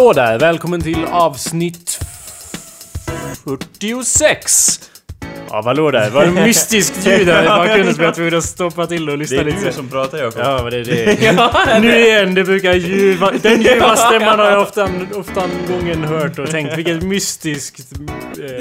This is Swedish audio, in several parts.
Hallå där! Välkommen till avsnitt 46 av Hallå där. Det var ett mystiskt ljud där i bakgrunden som jag tvungen att stoppa till och Det lyssna är lite. du som pratar Jakob. Ja, men det är det. nu igen, det brukar ljuva... Den ljuva stämman har jag ofta, ofta gången hört och tänkt vilket mystiskt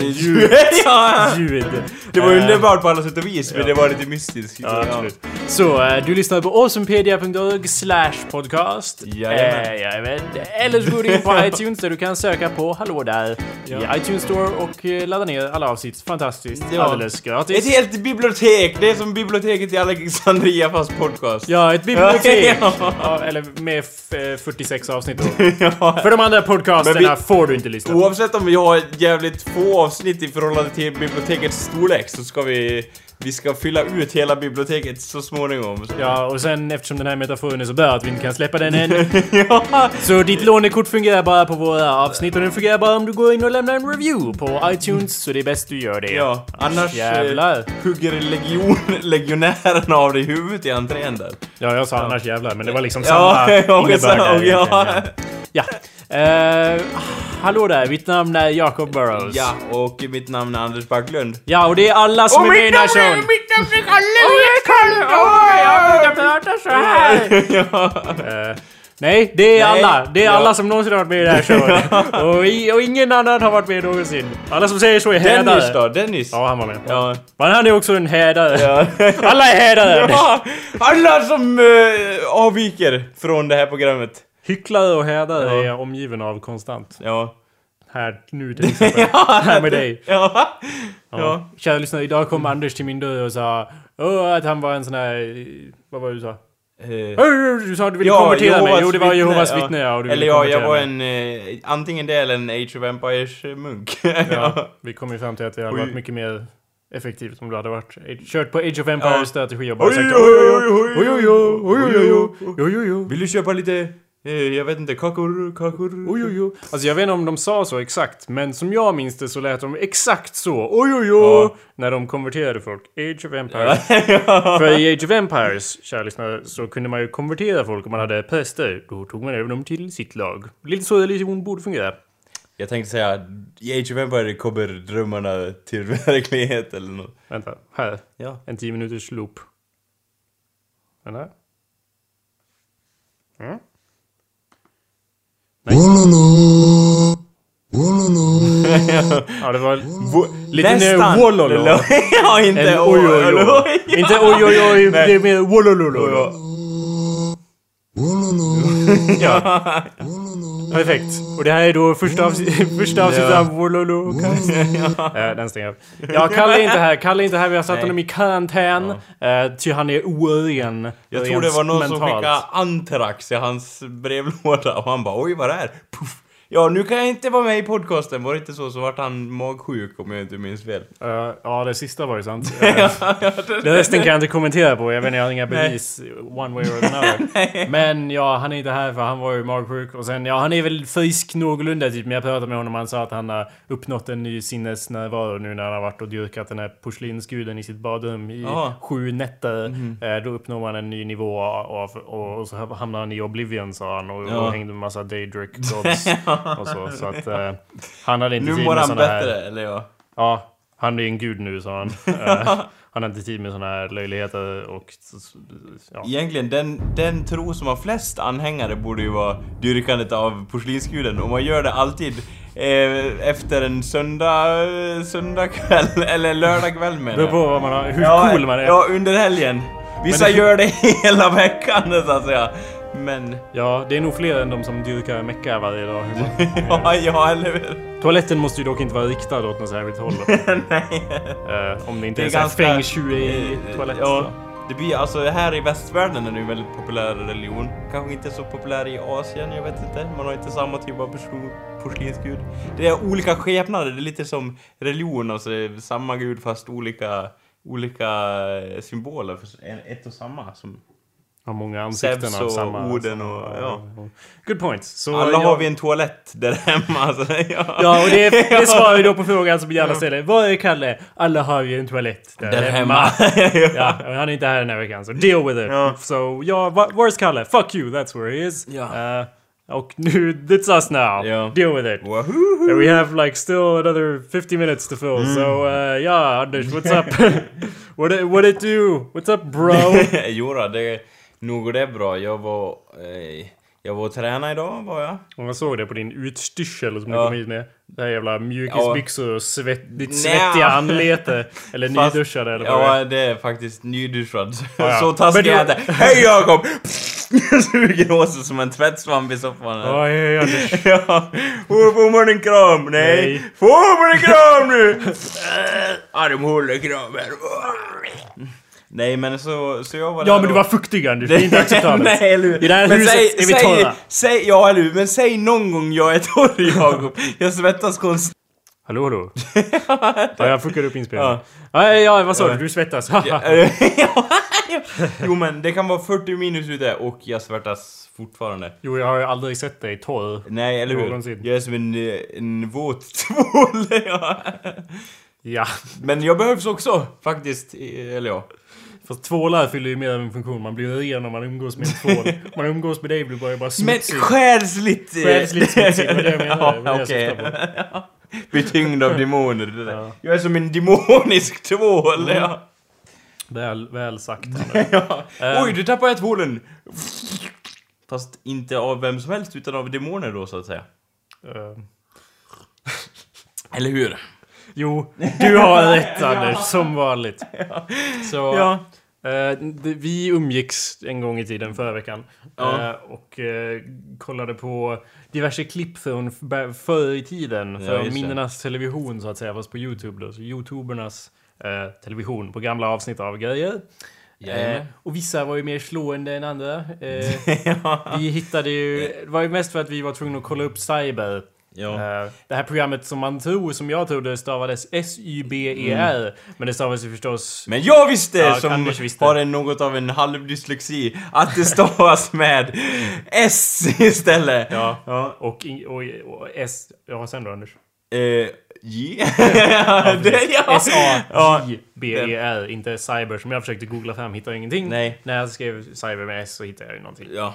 ljud. ja. ljud. Det var Eh, underbart på alla sätt och vis, men det var lite mystiskt. Ja, absolut. Så, eh, du lyssnar på awesomepedia.org slash podcast. Jajamän. Eh, jajamän. Eller så går du in på iTunes där du kan söka på Hallå där Ja. i iTunes Store och eh, ladda ner alla avsnitt. Fantastiskt. Ja. Alldeles gratis. Ett helt bibliotek! Det är som biblioteket i Alexandria fast podcast. Ja, ett bibliotek! Ja. ja, eller med f- eh, 46 avsnitt då. Ja. För de andra podcasterna Men vi- får du inte lyssna på. Oavsett om vi har jävligt få avsnitt i förhållande till bibliotekets storlek så ska vi... Vi ska fylla ut hela biblioteket så småningom. Ja, och sen eftersom den här metaforen är så bra att vi inte kan släppa den än. ja. Så ditt lånekort fungerar bara på våra avsnitt och den fungerar bara om du går in och lämnar en review på iTunes. Så det är bäst du gör det. Ja, annars Jävlar. eh, hugger legion, legionärerna av dig i huvudet i entrén där. Ja, jag sa annars jävlar, men det var liksom Ja, samma ja, innebörd ja. ja. ja. Eh, hallå där, mitt namn är Jacob Burrows. Ja, och mitt namn är Anders Backlund. Ja, och det är alla som är med i den här showen. mitt namn är Kalle! Och jag är Kalle! Jag brukar prata så här. Eh, nej, det är Nej, alla. Det är ja. alla som någonsin har varit med i den här showen. och, i, och ingen annan har varit med någonsin. Alla som säger så är hädare. Dennis då? Dennis? Ja, han var med. Ja. Men han är också en hädare. Ja. Alla är hädare! ja. Alla som uh, avviker från det här programmet. Hycklare och hädare Ja. är jag omgiven av konstant. Ja. Här nu till exempel. här med dig. Ja. Ja. Ja. Kära lyssnare, idag kom Anders till min dörr och sa att han var en sån här... Vad var det du sa? Eh, Du sa att du ville konvertera mig. Jo, det var Jehovas vittne, ja. och du Eller ja, jag var en... Eh, antingen det eller en Age of Empires eh, munk. Ja, vi kom ju fram till att det hade varit mycket mer effektivt om du hade varit kört på Age of Empires Ja. strategi och bara Oj, sagt oj, oj, oj, oj, oj, oj, oj, oj, oj, oj, oj, oj. Vill du köpa lite... Eh, jag vet inte, kakor, kakor? Oj, oj, oj. Alltså jag vet inte om de sa så exakt, men som jag minns det så lät de exakt så. Oj, oj, oj! Ja. När de konverterade folk. Age of Empires. ja. För i Age of Empires, kära lyssnare, så kunde man ju konvertera folk om man hade präster. Då tog man över dem till sitt lag. Lite så religion borde fungera. Jag tänkte säga, i Age of Empires kommer drömmarna till verklighet eller något. Vänta, här. Ja. En 10 minuters loop. Den här. Mm. Ja, det var lite mer wololo. ja, inte oj, oj, oj. Inte oj, oj, oj. Det är mer wolololo. Ja. Ja. Perfekt. Och det här är då första, avsnitt, första avsnittet Ja. av Wololo. ja. Den stänger jag. Ja, Kalle är inte här. Kalle är inte här. Vi har satt Nej. honom i karantän. Eh, ty han är oren. Jag tror det var någon som mentalt. skickade Antrax i hans brevlåda och han bara oj vad det är? Puff. Ja, nu kan jag inte vara med i podcasten. Var det inte så så vart han magsjuk om jag inte minns fel. Eh, ja, det sista var ju sant. Eh, det resten kan jag inte kommentera på. Jag vet inte, jag har inga bevis one way or another. Men ja, han är inte här för han var ju magsjuk. Och sen, ja, han är väl frisk någorlunda typ. Men jag pratade med honom och han sa att han har uppnått en ny sinnesnärvaro nu när han har varit och dyrkat den här porslinsguden i sitt badrum i Jaha. sju nätter. Eh, då uppnår man en ny nivå av, och, och så hamnar han i Oblivion sa han och, Ja. och hängde med massa Daedric gods och så. Så att eh, han hade inte Nu tid mår med han såna här... bättre, eller ja. Ja, han är en gud nu sa han. Eh, han har inte tid med såna här löjligheter och... Ja. Egentligen, den, den tro som har flest anhängare borde ju vara dyrkandet av porslinsguden. Och man gör det alltid eh, efter en söndag, söndag kväll, eller lördag kväll menar jag. på vad man har, hur ja, cool man är. Ja, under helgen. Vissa det- gör det hela veckan så att säga. Men, Ja, det är nog fler än de som dyrkar Mecka varje dag. ja, ja eller hur? Toaletten måste ju dock inte vara riktad åt något särskilt håll. Nej. Eh, om det inte Det är, är ganska- feng shui i Eh. Ja, det blir alltså här i västvärlden är det en väldigt populär religion. Kanske inte så populär i Asien, jag vet inte. Man har inte samma typ av porslinsgud. Det är olika skepnader, det är lite som religion, alltså samma gud fast olika, olika eh, symboler för ett och samma. Som Har många ansikten av och samma... Oden och- ja. Good point. Så alla jag- har vi en toalett där hemma. Alltså, ja. Ja, och det, det svarar ju då på frågan som vi alla ställer. Vad är Kalle? Alla har ju en toalett där, Där hemma. hemma. Ja, han är inte här den här veckan, så deal with it. Ja. So, ja, where's Kalle? Fuck you, that's where he is. Ja. Eh, Och nu, it's us now. Ja. Deal with it. Wahoo! And we have like still another 50 minutes to fill. So uh, yeah, Anders, what's up? what what it do? What's up bro? Jodå, det... Nog går det bra. Jag var... Eh, jag var och tränade idag, var jag. Och man såg det på din utstyrsel som du Ja. kom hit med. Det här jävla mjukisbyxor och svett, ditt svettiga anlete. Eller Fast- nyduschade eller vad. Ja, det är faktiskt nyduschad. ja. Så taskig är jag du- inte. Hej Jakob! Suger åt sig som en tvättsvamp i soffan. Ja, hej Anders. Ja, får får man en kram? Nej. Nej. Får man en kram nu? Armhåle kramen. Nej men så, så jag var Ja där men du var fuktig Anders, det är inte acceptabelt. Nej, eller hur? I det här Men huset är vi säg, torra. säg, ja eller hur, men säg någon gång jag är torr Jakob. Jag svettas konstant. Hallå hallå? ja, jag fuckade upp inspelningen. Ja, ja, vad sa du? Du svettas? jo men det kan vara 40 minus ute och jag svettas fortfarande. jo, jag har ju aldrig sett dig torr. Nej, eller hur? Någonsin. Jag är som en, en våt tvål. ja. Ja. Men jag behövs också, faktiskt. Eller ja. Fast tvålar fyller ju mer av en funktion. Man blir ren om man umgås med en tvål. Om man umgås med dig blir ju bara Men smutsig. själsligt... eh, Själsligt smutsig, det var det jag menade. Okej. Betyngd av demoner, det där. Ja. Jag är som en demonisk tvål, ja. Väl, väl sagt ja. Eh. Oj, du tappade jag tvålen! Fast inte av vem som helst, utan av demoner då, så att säga. Eh, Eller hur? Jo, du har rätt Anders, som vanligt. Så, Ja. Eh, vi umgicks en gång i tiden förra veckan. Ja. Eh, och eh, kollade på diverse klipp från förr i tiden. Ja, Från det. minnenas television så att säga, fast på Youtube då. Så Youtubernas television på gamla avsnitt av grejer. Eh, Jajamän. och vissa var ju mer slående än andra. Eh, ja. vi hittade ju... Det var ju mest för att vi var tvungna att kolla upp Cyber. Ja. Eh, Det här programmet som man tror, som jag trodde stavades S-Y-B-E-R. Men det stavas ju förstås... Men jag visste, Ja, som visste. har en, något av en halvdyslexi, att det stavas med S istället. Ja. Ja. Och, och, och S... Ja, sen då Anders? Eh, J? det, ja. S-A-J-B-E-R, inte cyber som jag försökte googla fram, hittade ingenting. Nej. När jag skrev cyber med S så hittade jag ju någonting. Ja.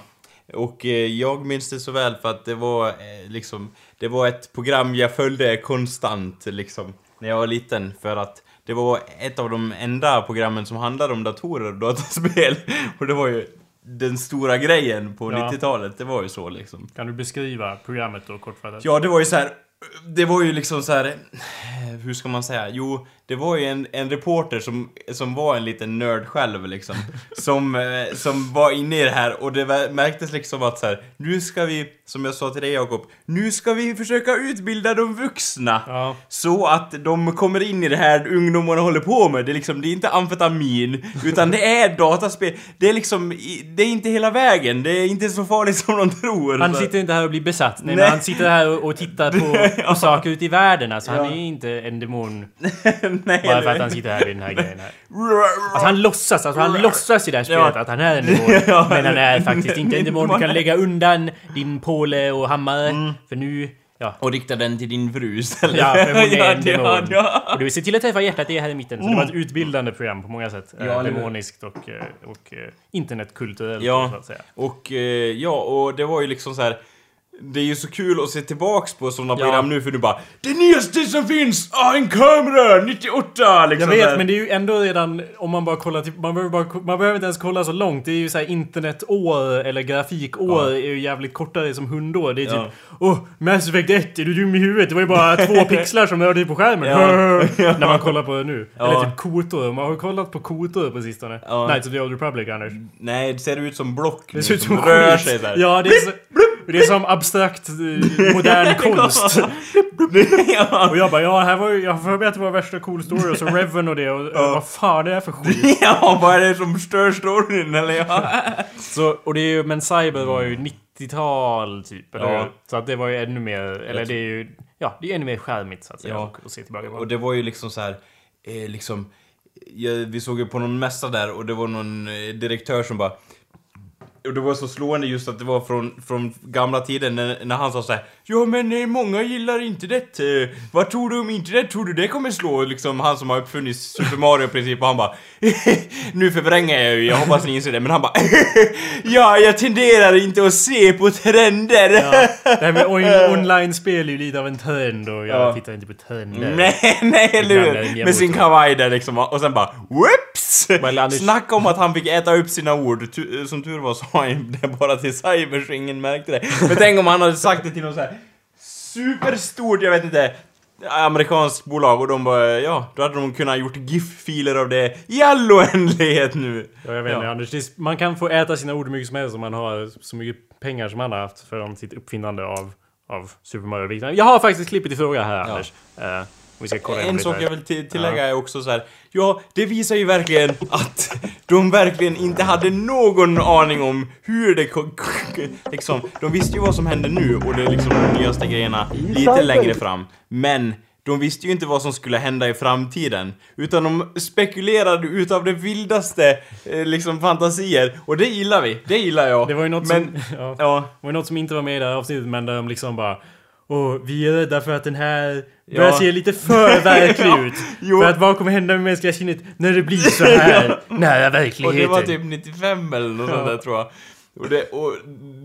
Och eh, jag minns det så väl för att det var eh, liksom, det var ett program jag följde konstant liksom, när jag var liten. För att det var ett av de enda programmen som handlade om datorer och dataspel. Och det var ju den stora grejen på Ja. 90-talet, det var ju så liksom. Kan du beskriva programmet då kortfattat? Ja, det var ju så här. Det var ju liksom så här. Hur ska man säga? Jo, det var ju en, en reporter som, som var en liten nörd själv liksom. som, eh, som var inne i det här och det märktes liksom att så här. Nu ska vi, som jag sa till dig Jakob, nu ska vi försöka utbilda de vuxna. Ja. Så att de kommer in i det här ungdomarna håller på med. Det är liksom, det är inte amfetamin, utan det är dataspel. Det är liksom, det är inte hela vägen. Det är inte så farligt som de tror. Han sitter inte här och blir besatt. Nej, Nej. han sitter här och, tittar på, på saker ute i världen. Alltså, han Ja. är inte en demon Nej, bara för att han sitter här vid den här grejen här. Alltså han låtsas, alltså han låtsas i det här spelet Ja. att han är en demon. Ja. Men han är faktiskt inte en demon. Du kan lägga undan din påle och hammare. Mm. För nu... Ja. Och rikta den till din fru istället. Ja, för hon är Ja, en demon. ja, ja. Och du ser till att träffa hjärtat, det är här i mitten. Så det var ett utbildande program på många sätt. Ja? Demoniskt och, eh, och eh, internetkulturellt Ja. så att säga. Och eh, ja, och det var ju liksom så här. Det är ju så kul att se tillbaks på sådana Ja. program nu för du bara Det nyaste som finns! Ah, en kamera! 98! Liksom Jag vet, där. men det är ju ändå redan om man bara kollar till, man behöver, bara, man behöver inte ens kolla så långt. Det är ju såhär internetår eller grafikår Ja. är ju jävligt kortare som hundår. Det är Ja. typ Åh, Mass Effect 1, är du dum i huvudet? Det var ju bara två pixlar som rörde dig på skärmen. Ja. När man kollar på det nu. Ja. Eller typ kotor. Man har ju kollat på kotor på sistone. Ja. Knights of the Old Republic, Anders. Nej, det ser ut som block nu Det ser ut som som rör sig där. Ja, det är, så, det är som abstrakt eh, modern konst. ja. Och jag bara, ja, här var ju, jag mig att det var värsta cool story och så Reven och det och vad fan är det här för skit? ja, vad är det som stör storyn eller ja? Så, och det är ju, men Cyber var ju 90-tal typ, eller Ja. Så att det var ju ännu mer, eller det är ju, ja, det är ännu mer skärmigt så att säga. Ja. Och, och se tillbaka på. Och det var ju liksom så här, eh, liksom, ja, vi såg ju på någon mässa där och det var någon eh, direktör som bara och det var så slående just att det var från, från gamla tider när, när han sa så här, Ja men eh, många gillar internet, eh, vad tror du om internet? Tror du det kommer slå liksom han som har uppfunnit Super Mario princip och han bara Nu förvränger jag ju, jag hoppas ni inser det, men han bara Ja, jag tenderar inte att se på trender! Ja, det här med on online-spel är ju lite av en trend och jag Ja. tittar inte på trender. Nej, nej eller hur? Med sin kavaj där liksom och sen bara Whoops! Snacka om att han fick äta upp sina ord. Tu- Som tur var sa han det bara till Cyber så ingen märkte det. Men tänk om han hade sagt det till någon så här superstort, jag vet inte, amerikanskt bolag och de bara ja, då hade de kunnat gjort GIF-filer av det i all oändlighet nu. Ja, jag vet inte Ja. Anders, är- man kan få äta sina ord hur mycket som helst om man har så mycket pengar som han har haft för sitt uppfinnande av, av Super Mario. Jag har faktiskt klippet i fråga här Anders. Eh, vi ska kolla En sak jag vill till- tillägga är också så här. Ja, det visar ju verkligen att de verkligen inte hade någon aning om hur det ko- liksom, de visste ju vad som hände nu och det är liksom de nyaste grejerna lite längre fram. Men de visste ju inte vad som skulle hända i framtiden. Utan de spekulerade utav det vildaste eh, liksom fantasier. Och det gillar vi. Det gillar jag. Det var ju något Men, som... Ja. ja. Var något som inte var med i det här avsnittet men där de liksom bara och vi är rädda för att den här börjar Ja. se lite för verklig Ja, ut. jo. För att vad kommer hända med mänskliga sinnet när det blir så här nära Och verkligheten? det var typ 95 eller något Ja. sånt där tror jag. Och, det, och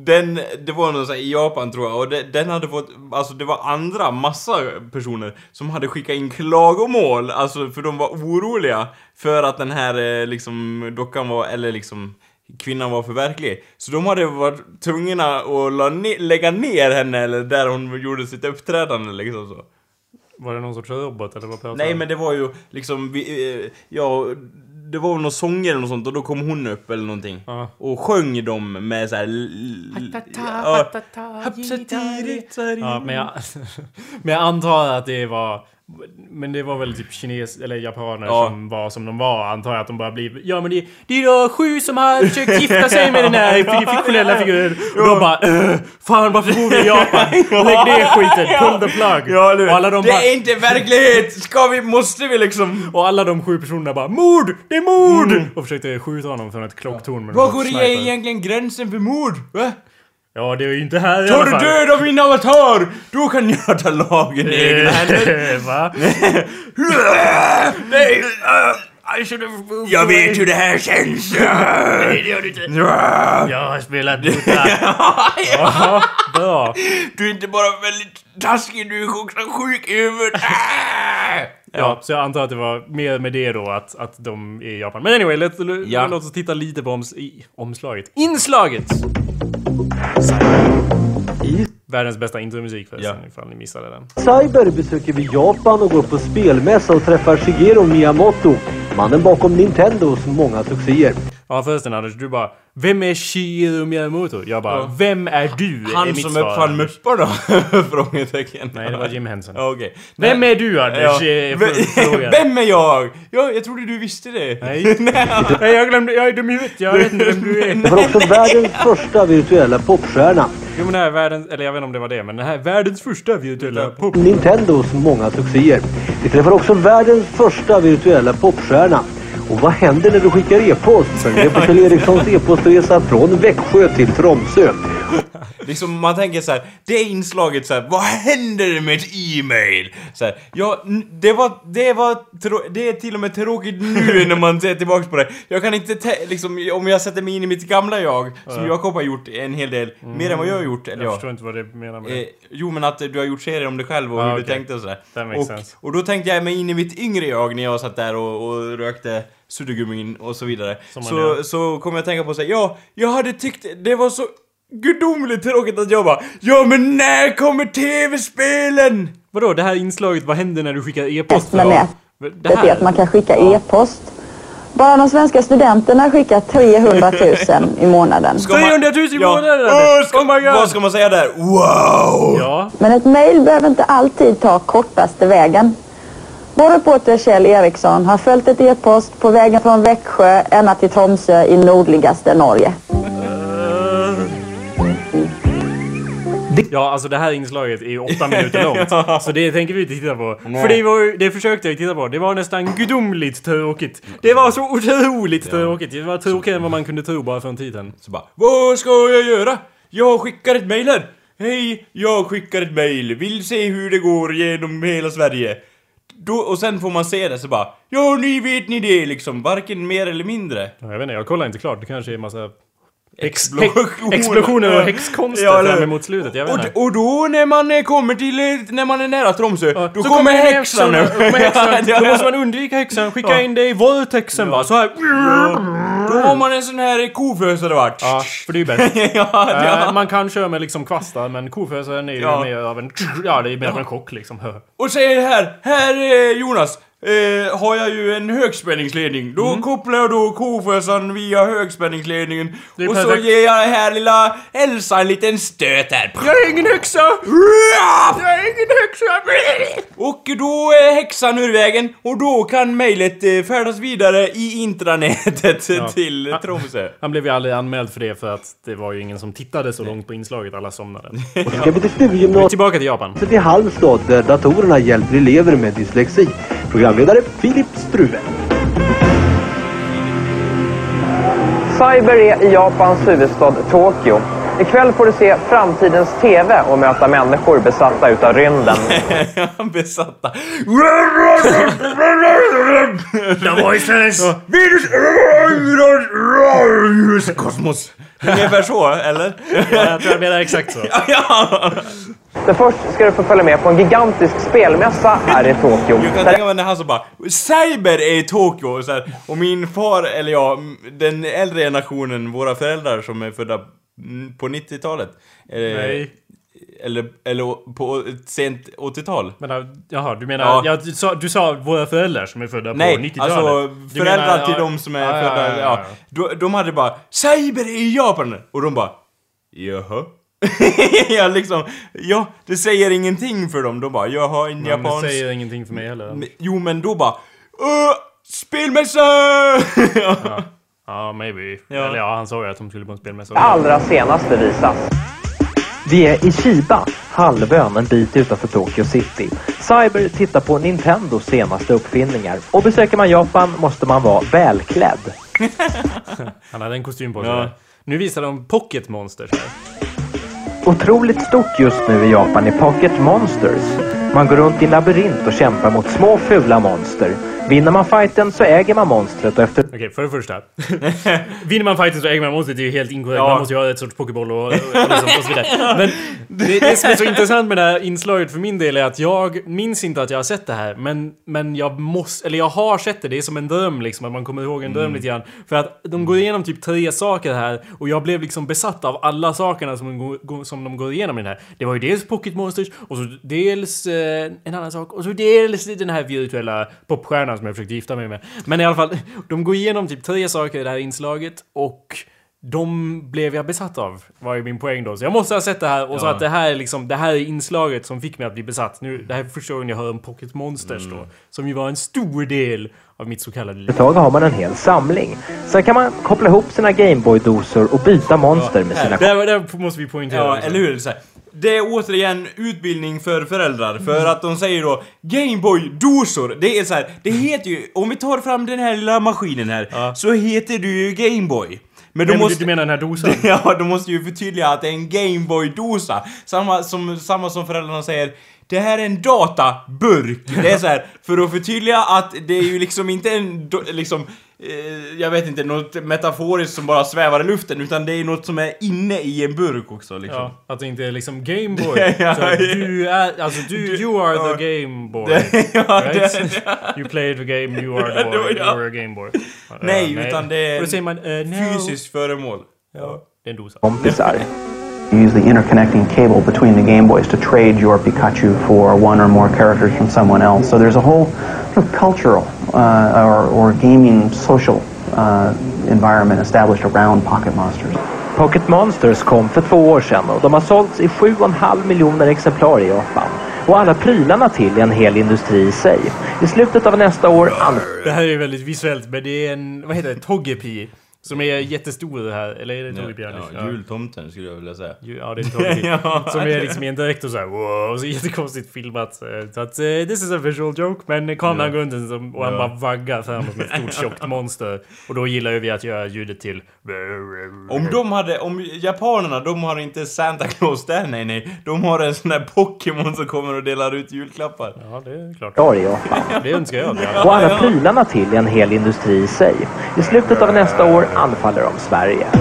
den, det var någon sån här i Japan tror jag, och det, den hade fått, alltså det var andra, massa personer som hade skickat in klagomål, alltså för de var oroliga för att den här eh, liksom dockan var, eller liksom kvinnan var för verklig. Så de hade varit tvungna att la ne- lägga ner henne, eller där hon gjorde sitt uppträdande liksom så. Var det någon sorts robot eller vad pratar Nej men det var ju liksom, vi, eh, ja, det var väl någon sånger eller något sånt och då kom hon upp eller någonting. Ja. Och sjöng dem med såhär... Ja, Ja, men jag, men jag antar att det var... Men det var väl typ kines eller japaner Ja. som var som de var antar jag att de bara blir... Ja men det, det är då sju som har försökt gifta sig med den här fiktionella figuren. Och de bara "Äh, Fan varför bor vi i Japan? Lägg ner skiten, pull the plug! Ja, och, alla de det bara, är inte verklighet! Ska vi, måste vi liksom... och alla de sju personerna bara Mord! Det är mord! Och försökte skjuta honom från ett klocktorn med Var går egentligen gränsen för mord? Va? Ja det är ju inte här i Tar alla du fall. död av min avatar, då kan jag ta lagen i egna händer. Va? Nej, äh, jag vet hur det här känns. Nej det gör du inte. Jag har spelat Dota. Ja, bra. Du är inte bara väldigt taskig, du är också sjuk i huvudet. Ah! Ja, så jag antar att det var mer med det då att, att de är i Japan. Men anyway, låt, Ja. låt oss titta lite på oms, i, omslaget. Inslaget! Världens bästa intromusik förresten, ifall ni missade den. Cyber besöker vi Japan och går på spelmässa och träffar Shigeru Miyamoto, mannen bakom Nintendos många succéer. Ja förresten Anders, du bara Vem är Shigeru Miyamoto? Jag bara Ja. Vem är du? är Han mitt som svar, uppfann. Mupparna? Frågetecken. Nej, det var Jim Henson. Okej. Vem är du Anders? Ja. Vem- är jag? Ja, jag trodde du visste det. Nej. Nej, jag glömde, jag är dum i huvudet, jag vet inte vem du är. Vi har också världens första virtuella popstjärna, Jo men det här är världens, eller jag vet inte om det var det, men det här är världens första virtuella pop... Nintendos många succéer. Vi träffar också världens första virtuella popstjärna. Och vad händer när du skickar e-post? Följ med på Kjell Ericssons e-postresa från Växjö till Tromsö. Liksom man tänker så här, det inslaget så här, vad händer med ett e-mail? Så här, ja, det var, det var, trå- det är till och med tråkigt nu när man ser tillbaks på det. Jag kan inte, te- liksom, om jag sätter mig in i mitt gamla jag, som Jakob har gjort en hel del, mer än vad jag har gjort, eller Jag ja. förstår inte vad det menar med det. Eh, jo men att du har gjort serier om dig själv och Ah, hur du okej. tänkte och sådär. Och, sense. och då tänkte jag mig in i mitt yngre jag när jag satt där och, och rökte suddgummin och så vidare. Så, så kom jag att tänka på sig, ja, jag hade tyckt det var så gudomligt tråkigt att bara Ja men när kommer TV-spelen? Vadå, det här inslaget, vad händer när du skickar e-post? nät. Det Det är att man kan skicka e-post. Bara de svenska studenterna skickar 300 000 i månaden. Ska man- 300 000 i Ja. månaden! Ska, Oh my god! Vad ska man säga där? Wow! Ja, Men ett mejl behöver inte alltid ta kortaste vägen. Vår reporter Kjell Eriksson har följt ett e-post på vägen från Växjö ända till Tromsö i nordligaste Norge. Ja, alltså det här inslaget är ju åtta minuter långt. Så det tänker vi inte titta på. För det, var, det försökte jag titta på. Det var nästan gudomligt tråkigt. Det var så otroligt tråkigt. Det var tråkigare än vad man kunde tro bara för tid sedan. Så bara, vad ska jag göra? Jag skickar ett mail här. Hej, jag skickar ett mail. Vill se hur det går genom hela Sverige. Då, och sen får man se det så bara, ja ni vet ni det liksom, varken mer eller mindre. Ja, Jag vet inte, jag kollar inte klart. Det kanske är massa... Explosioner. Explosioner och häxkonster Ja, fram emot slutet. Jag vet. Och, och då när man eh, kommer till, eh, när man är nära Tromsö, då Så kommer häxan. nu. Då. Ja, Då ja. måste man undvika häxan. Skicka Ja. in det i våldtexten va. Så här. Då har man en sån här kofösare vart. Ja, för det är ju bäst. ja, ja. Man kan köra med liksom kvastar men kofösaren är ju Ja. mer av en... Ja, det är mer av en chock liksom. Och säger här, här Jonas, eh, har jag ju en högspänningsledning. Då Mm. kopplar jag då kofösaren via högspänningsledningen. Och så perfekt. ger jag här lilla Elsa en liten stöt här. Jag är ingen häxa! Jag är ingen häxa! Och då är häxan ur vägen och då kan mejlet eh, färdas vidare i intranätet till Tromsö. Han blev ju aldrig anmäld för det för att det var ju ingen som tittade så långt på inslaget. Alla somnade. till studiegymnasiet Tillbaka till Japan. i Halmstad där datorerna hjälper elever med dyslexi. Programledare Filip Struve. Cyber är i Japans huvudstad Tokyo. Ikväll får du se framtidens TV och möta människor besatta utav rymden. Besatta. The voices! Virus! Kosmos. Ungefär så, eller? Ja, jag tror jag menar exakt så. ja! Men först ska du få följa med på en gigantisk spelmässa här i Tokyo. Jag kan tänka mig när han så bara Cyber är i Tokyo och, så här, och min far, eller ja, den äldre generationen, våra föräldrar som är födda på 90-talet. Eh, Nej. Eller, eller på ett sent 80-tal. Men, äh, jaha, du menar... Ja. Ja. du, sa, du sa våra föräldrar som är födda på Nej, 90-talet. alltså Du föräldrar menar- till ja, de som är ja, födda, ja. De, de hade bara Cyber i Japan! Och de bara Jaha? ja, liksom, ja, det säger ingenting för dem. De bara, jag har en Men japansk... det säger ingenting för mig heller. Jo, men då bara spelmässa! Ja, ja maybe. Ja. Eller ja, han sa ju att de skulle på en spelmässa. allra senaste visas. Vi är i Chiba, halvön en bit utanför Tokyo City. Cyber tittar på Nintendos senaste uppfinningar. Och besöker man Japan måste man vara välklädd. Han hade en kostym på sig. Ja. Nu visar de Pocket Monsters här. Otroligt stort just nu i Japan är Pocket Monsters. Man går runt i labyrint och kämpar mot små fula monster. Vinner man fighten så äger man monstret och efter Okej, för det första. Vinner man fighten så äger man monstret, det är ju helt inkorrekt. Ja. Man måste ju ha ett sorts pokéboll och, och, liksom, och så vidare. Men det, det som är så intressant med det här inslaget för min del är att jag minns inte att jag har sett det här. Men, men jag måste, eller jag har sett det. Det är som en dröm liksom, att man kommer ihåg en dröm lite grann. För att de går igenom typ tre saker här och jag blev liksom besatt av alla sakerna som de, går, som de går igenom i den här. Det var ju dels Pocket Monsters och så dels eh, en annan sak och så dels den här virtuella popstjärnan som jag försökte gifta mig med. Men i alla fall, de går igenom typ tre saker i det här inslaget och de blev jag besatt av, var ju min poäng då. Så jag måste ha sett det här och så Ja. att det här är liksom, det här är inslaget som fick mig att bli besatt. Nu, det här är första gången jag hör om Pocket Monsters då. Som ju var en stor del av mitt så kallade liv. ett har man en hel samling. Sen kan man koppla ihop sina Gameboy-dosor och byta monster med sina Där, där måste vi poängtera. Ja, eller hur? Så här. Det är återigen utbildning för föräldrar, för att de säger då Gameboy-dosor, det är så här, det heter ju, om vi tar fram den här lilla maskinen här, Ja. så heter det ju Gameboy. Men då måste... du, du menar den här dosan? Ja, de måste ju förtydliga att det är en Gameboy-dosa. Samma som, samma som föräldrarna säger det här är en databurk. Det är så här, för att förtydliga att det är ju liksom inte en, liksom, jag vet inte, något metaforiskt som bara svävar i luften, utan det är något som är inne i en burk också liksom. Ja, att det inte är liksom Gameboy. Ja, du är, alltså du, you are ja. the Gameboy. ja, Right? det, You play the game, you are the boy, ja. you are a Gameboy. Uh, Nej, utan det är då säger man, uh, no. fysiskt föremål. Ja, det är en dosa. kompisar. You use the interconnecting cable between the Game Boys to trade your Pikachu for one or more characters from someone else. So there's a whole sort of cultural uh, or, or gaming social uh, environment established around Pocket Monsters. Pocket Monsters kom för två år sedan och de har sålts i 7,5 miljoner exemplar i Japan. Och alla prylarna till är en hel industri i sig. I slutet av nästa år Det här är väldigt visuellt, men det är en, vad heter det, Togepi. Som är jättestor här, eller är det Tobbe Björnisch? Ja, jultomten skulle jag vilja säga. Ja, det är Tobbe Ja. Som är liksom en direkt och såhär wow, så jättekonstigt filmat. eh, Så att eh, this is a visual joke. Men kameran Ja. går runt en och han Ja. bara vaggar framåt som ett stort tjockt monster. Och då gillar ju vi att göra ljudet till... Om de hade, om japanerna, de har inte Santa Claus där, nej nej. De har en sån där Pokémon som kommer och delar ut julklappar. Ja, det är klart. År i Japan. Det önskar jag. Och alla prylarna till en hel industri i sig. I slutet av nästa år anfaller de Sverige.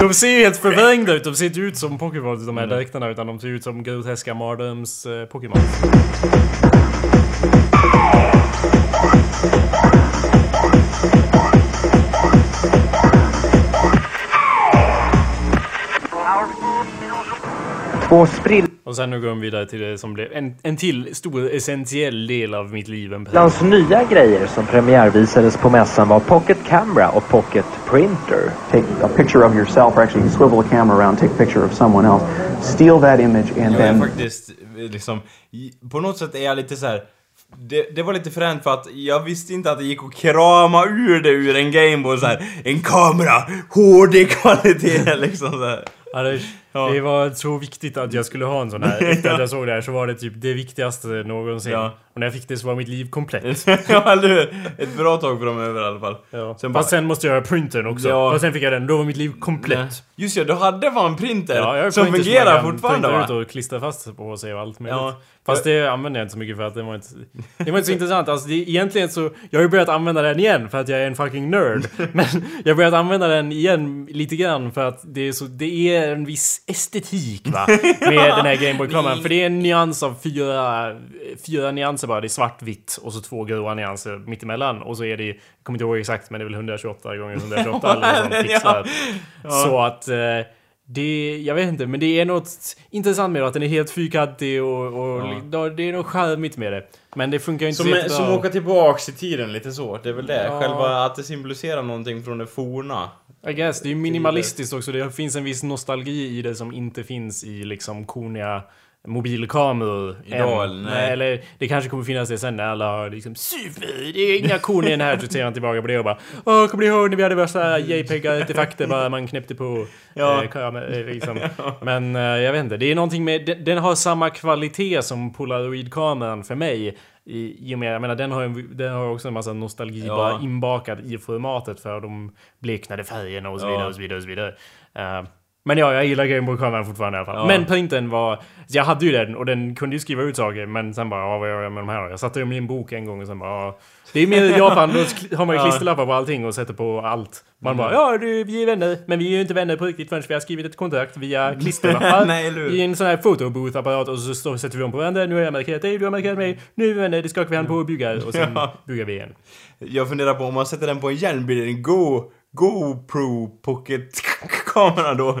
De ser ju helt förvrängda ut. De ser inte ut som Pokémon, de här dräkterna. Utan de ser ut som groteska mardröms eh, Pokémon. Två sprillans Och sen nu går de vidare till det som blev en, en till stor essentiell del av mitt liv. Period. nya grejer som premiärvisades på mässan var Pocket Camera och Pocket Printer. Take a picture of yourself, or actually swivel a camera around, take a picture of someone else, steal that image, and Jag then faktiskt, liksom, på något sätt är jag lite så här. Det, det var lite fränt för att jag visste inte att det gick att krama ur det ur en Gameboy så här. En kamera, HD-kvalitet liksom så här. Ja, det, var så viktigt att jag skulle ha en sån här. Efter att jag såg det här så var det typ det viktigaste någonsin. Ja. Och när jag fick det så var mitt liv komplett. ja, eller hur? Ett bra tag framöver i alla fall. Ja. Sen Fast bara- sen måste jag göra printern också. Ja. Och sen fick jag den, då var mitt liv komplett. Just ja, du hade fan en printer Ja, jag som printer fungerar kan fortfarande va? ut och klistra fast på sig och allt möjligt. Ja. Fast det använder jag inte så mycket för att det var inte... Det var inte så intressant. Alltså det, egentligen så... Jag har ju börjat använda den igen för att jag är en fucking nerd. Men jag har börjat använda den igen lite grann för att det är så... Det är en viss estetik va? Med den här Gameboy-kameran. För det är en nyans av fyra... Fyra nyanser bara. Det är svartvitt och så två gråa nyanser mittemellan. Och så är det... Jag kommer inte ihåg exakt men det är väl 128 gånger 128 eller något sånt pixlar. Så att... Eh, det, jag vet inte, men det är något intressant med det, att den är helt fyrkantig och, och ja. det är något charmigt med det. Men det funkar ju inte Som, så som åker tillbaks i tiden lite så. Det är väl det. Ja. Själva att det symboliserar någonting från det forna. I guess, det är ju minimalistiskt också. Det finns en viss nostalgi i det som inte finns i liksom korniga mobilkameror. Idag, än. eller? Nej. eller det kanske kommer finnas det sen när alla har liksom super, det är inga korn i den här. Så ser man tillbaka på det och bara Åh, kommer ni ihåg när vi hade värsta JPEG-artefakter bara man knäppte på Ja. eh, kamer, eh, liksom. Men eh, jag vet inte, det är någonting med, den, den har samma kvalitet som polaroidkameran för mig. I, i och med, jag menar den har, en, den har också en massa nostalgi Ja. bara inbakad i formatet för de bleknade färgerna och så Ja. vidare och så vidare och så vidare. Eh, men ja, jag gillar Gameboy-kameran fortfarande i alla fall. Ja. Men printen var... Jag hade ju den och den kunde ju skriva ut saker men sen bara, ja, vad gör jag med de här? Jag satte dem i en bok en gång och sen bara, ja. Det är mer i Japan, då har man ju. Mm. klisterlappar på allting och sätter på allt. Man bara, ja du, vi är vänner, men vi är ju inte vänner på riktigt förrän vi har skrivit ett kontrakt via klisterlappar. Nej? I en sån här fotobooth-apparat och så står, sätter vi dem på varandra. Nu har jag markerat dig, du har markerat mig. Nu är vi vänner, det skakar vi hand på och buggar. Och sen Ja. buggar vi igen. Jag funderar på om man sätter den på en hjälm blir det en Go... GoPro Pocket-kamera då.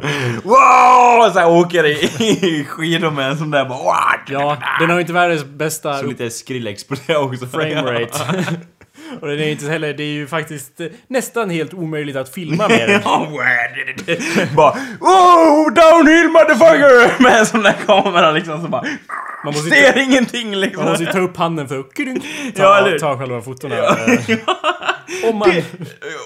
Wow! Så här åker i, skidor med en sån där bara... Wow! Ja, den har ju inte världens bästa Så lite Skrillex på det också. framerate. Och den är inte heller, det är ju faktiskt eh, nästan helt omöjligt att filma med den. Ja, bara oh, downhill motherfucker! Med en sån där kamera liksom så bara... Man måste Ser ingenting liksom. Man måste ju ta upp handen för att Ja, ta, ta själva fotona. Eh, om man...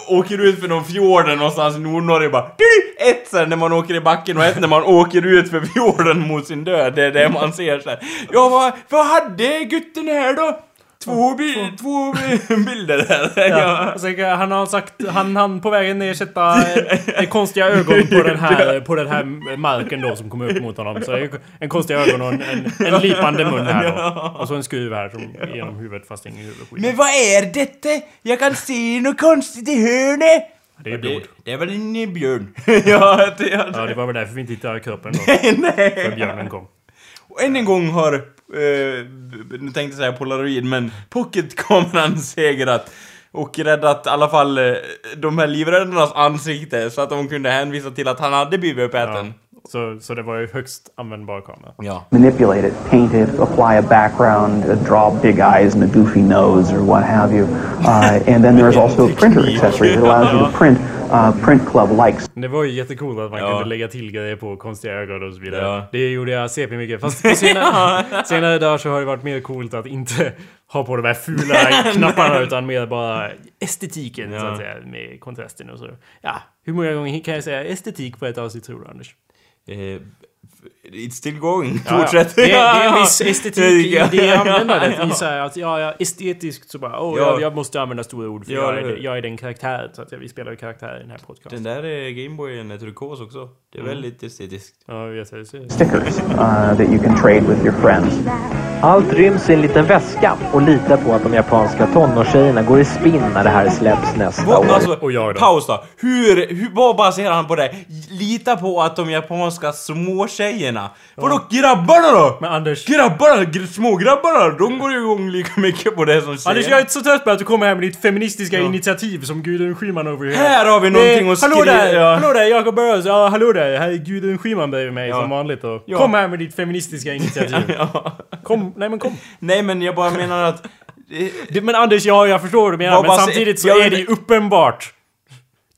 åker ut för någon fjorden någonstans i Nordnorge bara Ett sen när man åker i backen och ett när man åker ut för fjorden mot sin död. Det är det man ser sen. Ja, vad, vad hade gutten här då? Två, bi- två bilder där. Ja. Ja. Kan- han har sagt, han han på vägen ner sätta eh, en konstiga ögon på den här, på den här marken då som kommer upp mot honom. Så en, konstiga ögon och en, en, en lipande mun här då. Och så en skruv här som genom huvudet fast ingen huvudskit. Men vad är detta? Jag kan se något konstigt i hörnet. Det är blod. Det är väl en björn? ja, det är Ja, det var väl därför vi inte hittade kroppen då. Nej. För björnen kom. Och än en gång har, eh, nu tänkte jag säga polaroid, men pocketkameran segrat. Och räddat i alla fall eh, de här livräddarnas ansikte så att de kunde hänvisa till att han hade blivit uppäten. Så, så det var ju högst användbar kamera. Ja. manipulate it, paint it, apply a background, uh, draw big eyes and a goofy nose or what have you. Uh, and then there's also a printer accessory that allows you to print uh, print club likes. Det var ju jättecoolt att man Ja. kunde lägga till grejer på konstiga ögon och så vidare. Ja. Det gjorde jag CP mycket. Fast på senare, senare dagar så har det varit mer coolt att inte ha på de här fula knapparna utan mer bara estetiken så Ja. att säga. Med kontrasten och så. Ja, hur många gånger kan jag säga estetik på ett avsnitt tror du Anders? Eh, It's still going. Ja, ja. Fortsätt. Det, det är en viss estetik i det Ja, användandet. I så här att, ja, ja, estetiskt så bara, Ja. jag, jag måste använda stora ord för Ja, jag, är, jag är den karaktären. Så att vi spelar karaktär i den här podcasten. Den där eh, Gameboyen är turkos också. Det är Mm. väldigt estetiskt. Ja, jag vet. Jag ser. Stickers uh, that you can trade with your friends. Allt ryms i en liten väska och litar på att de japanska tonårstjejerna går i spinn när det här släpps nästa Vad, år. alltså, Och jag då? paus då. Hur, hur, vad baserar han på det? Lita på att de japanska småtjejerna... Vadå grabbarna då? Men Anders... Grabbarna, gr smågrabbarna, de går ju igång lika mycket på det som tjejerna. Anders, jag är så trött på att du kommer här med ditt feministiska initiativ som Gudrun Schyman över here. Här har vi någonting Eh, att Hallå skriva- där! ja. Hallå där, Jakob Burrows! Ja, hallå där! Här är Gudrun Schyman bredvid mig Ja. som vanligt och Ja. Kom här med ditt feministiska initiativ. ja. Kom, nej men kom. Nej men jag bara menar att... Det, men Anders, ja jag förstår vad du menar, men samtidigt så jag är det ju uppenbart.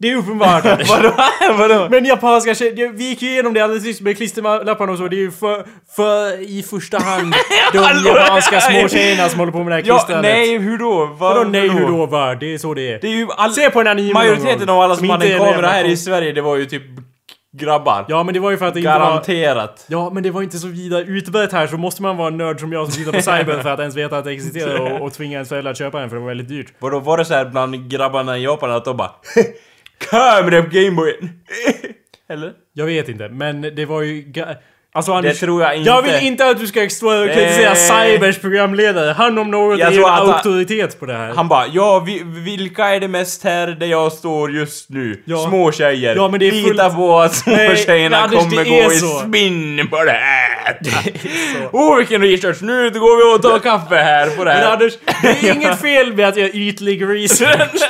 Det är uppenbart. Vadå? Vadå? Men japanska tjejer, vi gick ju igenom det alldeles nyss med klisterlapparna och så, det är ju för, för i första hand de japanska små tjejerna som håller på med det här Ja, klistrandet. nej, hur då? Va, Vadå nej hur då va? Det är så det är. Det är ju all... Se på en anime Majoriteten av alla som hade en kamera här i Sverige, det var ju typ grabbar. Ja men det var ju för att det inte var... Garanterat. Ja men det var inte så vidare utbrett här så måste man vara en nörd som jag som tittar på Cyber för att ens veta att det existerar och, och tvinga ens föräldrar att köpa den för det var väldigt dyrt. Vadå, var det så här bland grabbarna i Japan att de bara Kamera på Gameboyen! Eller? Jag vet inte men det var ju... Alltså Det Anders, tror jag inte. jag vill inte att du ska kritisera Eh. Cybers programledare. Han om något Jag är en auktoritet på det här. Han bara ja, vi, vilka är det mest här där jag står just nu? Ja. Små tjejer. Ja, men det är fullt- Lita på att små Nej, tjejerna men Anders, kommer det gå i så. spinn på det här. Åh oh, vilken research! Nu går vi och tar kaffe här på det Men här. Anders, det är inget fel med att göra ytlig research.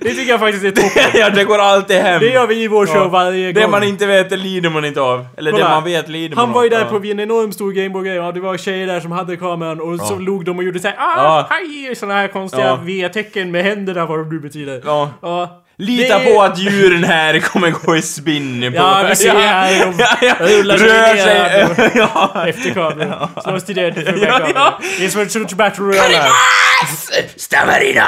Det tycker jag faktiskt är toppen. ja, det går alltid hem. Det gör vi i vår show varje gång. Det man inte vet, det lider man inte av. Eller Kolla, det man vet lider man Han var ju av. där Ja. på en enorm stor Gameboy-grej och det var tjejer där som hade kameran och så log de och gjorde såhär ah, Ja. hej! Såna här konstiga Ja. V-tecken med händerna vad de nu betyder. Ja. Ja. Lita Det- på att djuren här kommer gå i spinn på... Ja, vi ser här de ja, ja. rullar Rör sig. ja. efter kameran. Slås till död för Ja, kameran. ja. Det är som ett sorts battle royale här. Stamarina!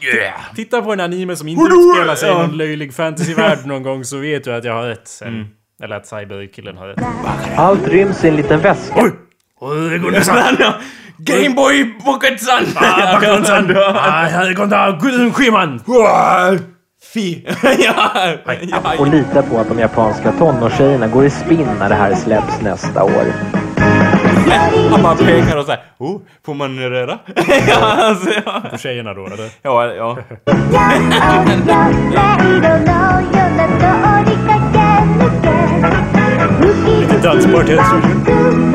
Yeah. Titta på en anime som inte utspelar sig i någon löjlig fantasyvärld någon gång så vet du att jag har rätt sen. Mm. Eller att Cyber-killen har rätt. Allt ryms i en liten väska. Oj! Gameboy Pocket-san! Inte Gudrun Schyman! Fy! ja. ja. och litar på att de japanska tonårstjejerna går i spinn när det här släpps nästa år. Han bara pekar och säger oh, får man röra? ja, alltså, ja. På tjejerna då eller? ja, ja. Lite dansbart helt studion.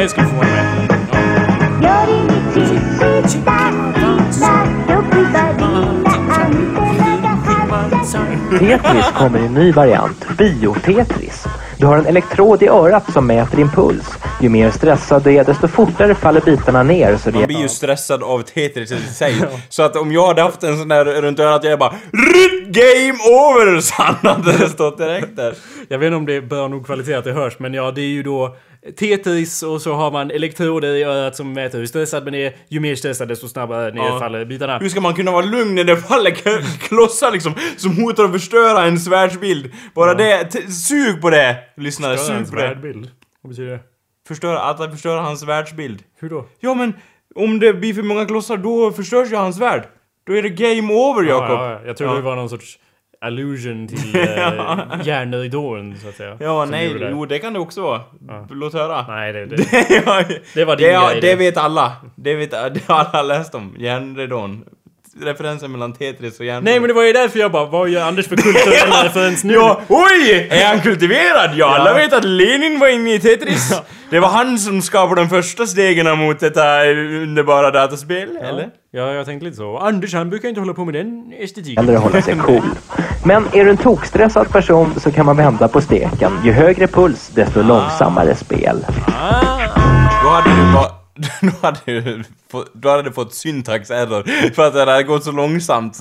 Jag ska få vara med. Tetris kommer i en ny variant, Bio-Tetris. Du har en elektrod i örat som mäter din puls. Ju mer stressad du är, desto fortare faller bitarna ner. Så det Man blir ju stressad av Tetris i sig. Så att om jag hade haft en sån där runt örat, jag är bara "Ryt, Game over! Sann hade det stått direkt där. Jag vet inte om det bra nog kvalitet att det hörs, men ja, det är ju då Tetris och så har man elektroder i örat som mäter hur stressad man är. Ju mer stressad desto snabbare ner Ja. faller bitarna. Hur ska man kunna vara lugn när det faller klossar liksom som hotar att förstöra ens världsbild? Bara det, t- sug på det! Lyssnare, Förstöra sug på det. världbild. Vad betyder det? Förstöra, att förstöra hans världsbild. Hur då? Ja men, om det blir för många klossar då förstörs ju hans värld. Då är det game over Jakob. Ja, ja, jag tror Ja. det var någon sorts allusion till eh, järnridån så att säga. Ja, nej, det. jo det kan det också vara. Låt höra. Nej, det, det, ja, det var din det, ja, grej. det vet alla. Det vet det har alla läst om. Järnridån. Referensen mellan Tetris och järnridån. Nej men det var ju därför jag bara, vad gör Anders för kulturella referens nu? Ja, oj! Är han kultiverad? Ja, alla Ja. vet att Lenin var inne i Tetris. Det var han som skapade de första stegen mot detta underbara dataspel, eller? Ja, jag tänkte lite så. Anders han brukar inte hålla på med den estetiken. Eller hålla sig cool. Men är du en tokstressad person så kan man vända på steken. Ju högre puls, desto långsammare spel. Då hade du bara... Då hade du, få- då hade du fått syntax error för att det hade gått så långsamt.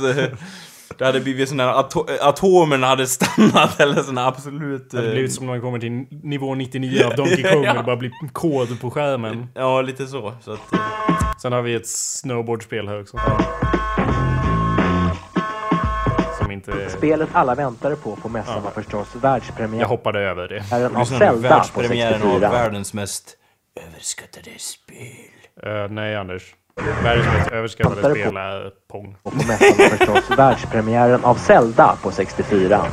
Det hade blivit sån här ato atomerna hade stannat eller sån här absolut... Det hade eh, blivit som när man kommer till nivå 99 av Donkey Kong Ja. och det bara blir kod på skärmen. Ja, lite så. så att, eh, Sen har vi ett snowboardspel här också. Som inte... Spelet alla väntade på på mässan var förstås Jag världspremiären hoppade över det. av lyssna nu, Zelda på världspremiären av 64. världens mest överskattade spel. Eh, nej, Anders. Världens mest överskattade du spel på? är Pong. Och på mässan var förstås världspremiären av Zelda på 64.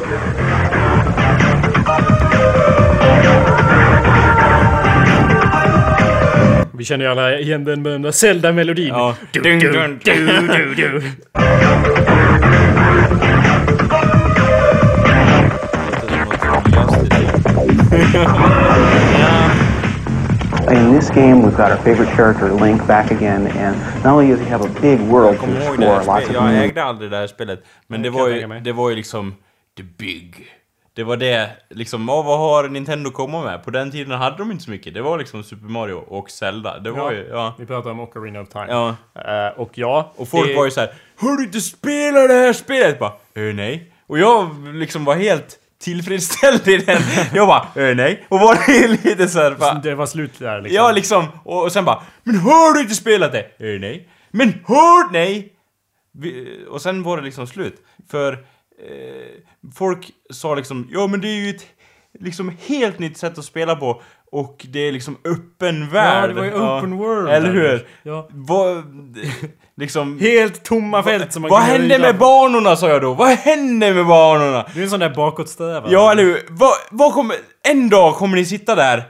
Vi känner ju alla igen den berömda Zelda-melodin. Ja. Du, du, dun, du, du, du. In this game, we've got our favorite character, Link, back again, and not only does he have a big world to explore, lots of Jag ägde aldrig det här spelet. Men det var, ju, det var ju liksom the big. Det var det, liksom, åh, vad har Nintendo kommit med? På den tiden hade de inte så mycket. Det var liksom Super Mario och Zelda. Det var ju, ja. Vi pratar om Ocarina of Time. Ja. Eh, och ja, Och folk det- var ju såhär Har du inte spelat det här spelet? Bara, eh, nej. Och jag liksom var helt tillfredsställd i den. Jag bara, eh, nej. Och var det lite såhär bara, Det var slut där liksom. Ja, liksom. Och, och sen bara Men har du inte spelat det? Eh, nej. Men hör nej! Vi, och sen var det liksom slut. För eh, folk sa liksom Ja men det är ju ett liksom helt nytt sätt att spela på och det är liksom öppen värld. det var ju open world Eller hur? Ja. Vad... Liksom... Helt tomma fält som man Vad hände med banorna sa jag då? Vad hände med banorna? Det är en sån där bakåtsträvan. Ja, eller hur? Vad, vad kommer... En dag kommer ni sitta där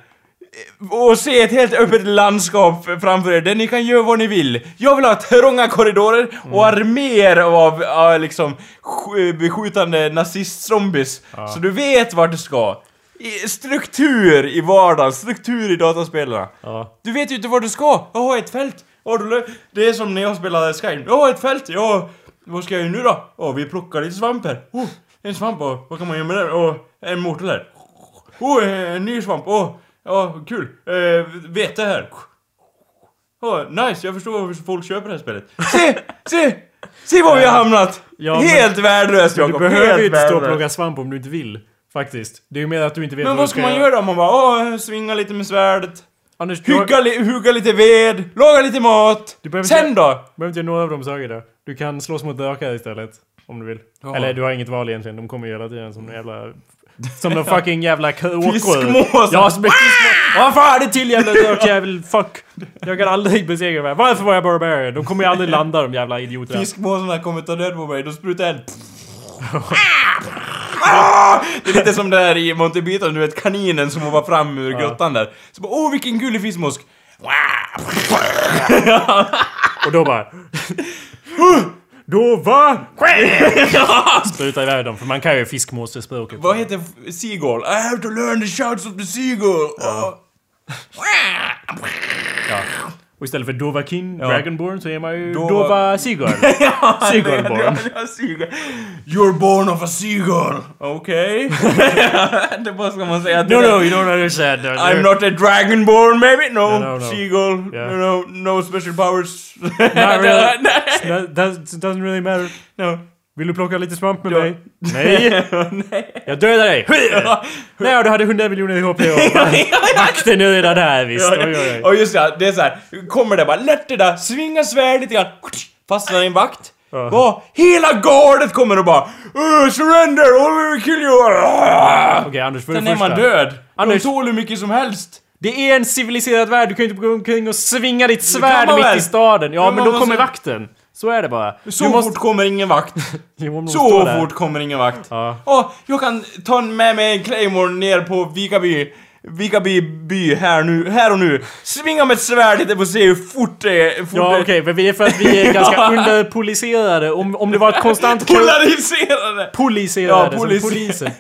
och se ett helt öppet landskap framför er där ni kan göra vad ni vill. Jag vill ha trånga korridorer och arméer av, av liksom sk- beskjutande nazist-zombies. Så du vet vart du ska. Struktur i vardagen, struktur i dataspelarna. Ja. Du vet ju inte vart du ska. Jag har ett fält. Ja, du det är som när jag spelade Skyrim. Jag har ett fält. Ja, vad ska jag göra nu då? Ja, vi plockar lite svamp här. Oh, en svamp. Och, vad kan man göra med den? Och en mortel här. Oh, en ny svamp. Åh, ja, kul. Eh, vete här. Åh, nice. Jag förstår varför folk köper det här spelet. Se! Se! Se var vi har hamnat! Ja, men- Helt värdelöst, Du Jakob. behöver Helt ju inte stå och värdelöst. plocka svamp om du inte vill. Faktiskt. Det är ju mer att du inte vet Men vad ska man göra? Man bara, åh, svinga lite med svärdet. Anders, du har- Hugga, li- hugga lite ved, laga lite mat. Du behöver Sen inte- då? Behöver inte göra några av de sakerna. Du kan slåss mot drakar istället. Om du vill. Eller du har inget val egentligen. De kommer ju hela tiden som en jävla... Som de fucking jävla k- åkror. Fiskmåsar. Ja, som en fiskmås. Vad fan är det till jävla drakjävel? Fuck! Jag kan aldrig besegra dem. Varför var jag barbarian? De kommer ju aldrig landa de jävla idioterna. Fiskmåsarna kommer ta död på mig, då sprutar eld. Ah! Det är lite som det här i Monty Python, du vet kaninen som hoppar fram ur grottan där. Så bara, åh vilken gullig fiskmås! Och då bara... Då va? Spruta iväg dem. För man kan ju fiskmåsespråket. Vad heter Seagull? I have to learn the shouts of the seagull! Ah. Och istället för Dovakin, Ja. Dragonborn, så är man ju Dova- Dova Seagull. Seagullborn. Ja, seagull. You're born of a seagull! Okej? det bara ska man säga No, no, you don't understand. I'm not a dragonborn maybe? No, No, no, no. seagull. Yeah. No, no, no special powers. Not really. That does- doesn't really matter. No. Vill du plocka lite svamp med mig? Nej! Jag dödar dig! Nej, du hade 100 miljoner i HP och vakten är redan där visst. Oj, oj, oj. Och just det, det är så här. kommer det bara lätt det där, svinga svärd lite grann, fastnar i en vakt. Ja. Ja, hela gardet kommer och bara "Uh, Surrender, or we will kill you! Okej Anders, för Sen är man död. Anders- De tål hur mycket som helst. Det är en civiliserad värld, du kan ju inte gå omkring och svinga ditt svärd mitt väl? i staden. Ja, Men men då kommer vakten. Så är det bara. Så måste- fort kommer ingen vakt. Jo, Så fort kommer ingen vakt. Ja. Åh, jag kan ta med mig en Claymore ner på Vikaby. Vikaby by här nu, här och nu. Svinga med ett svärd lite för att se hur fort det är. Fort Ja okej, men vi är för att vi är ganska underpoliserade. Om, om det var ett konstant. Polariserade! Poliserade Ja, som polis- polisen.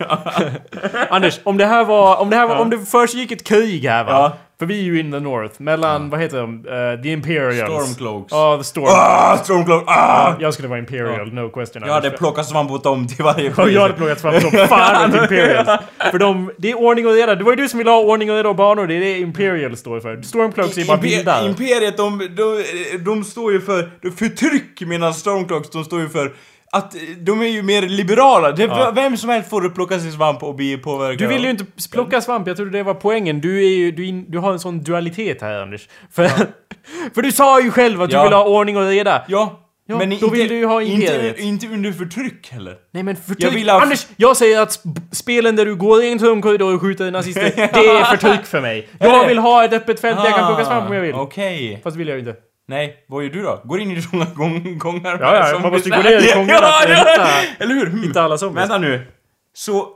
Anders, om det här var... Om det, här var, om det försiggick ett krig här va? Ja. För vi är ju in the North. Mellan, vad heter de? Uh, the Imperials. Stormcloaks. Ja, the Storm. Ah, Stormcloak! Ah! Jag skulle vara Imperial, no question. Jag hade plockat svamp åt dem till varje Och jag hade plockat fram som fan åt Imperials. För de, det är ordning och reda. Det var ju du som ville ha ordning och reda och banor. Det är det Imperial står för. Stormcloaks är bara vildar. Imperiet, de, de, de står ju för förtryck medan Stormcloaks, de står ju för att de är ju mer liberala. Det, Ja. Vem som helst får plocka sin svamp och bli påverkad. Du vill ju inte plocka svamp, jag trodde det var poängen. Du, är ju, du, in, du har en sån dualitet här Anders. För, för du sa ju själv att du Ja. vill ha ordning och reda. Ja, Ja, men då inte, vill du ju ha Imperiet. inte, inte under förtryck heller. Nej men förtryck... Jag vill ha- Anders, jag säger att sp- spelen där du går i en tom korridor och skjuter nazister, det är förtryck för mig. Jag vill ha ett öppet fält där jag kan plocka svamp om jag vill. Okej. Fast det vill jag ju inte. Nej, vad gör du då? Går in i såna gång, gångar Ja, ja, man måste gå ner i gångarna Ja, ja, hitta- Eller hur? Hmm. Inte alla zombies. Vänta nu. Så...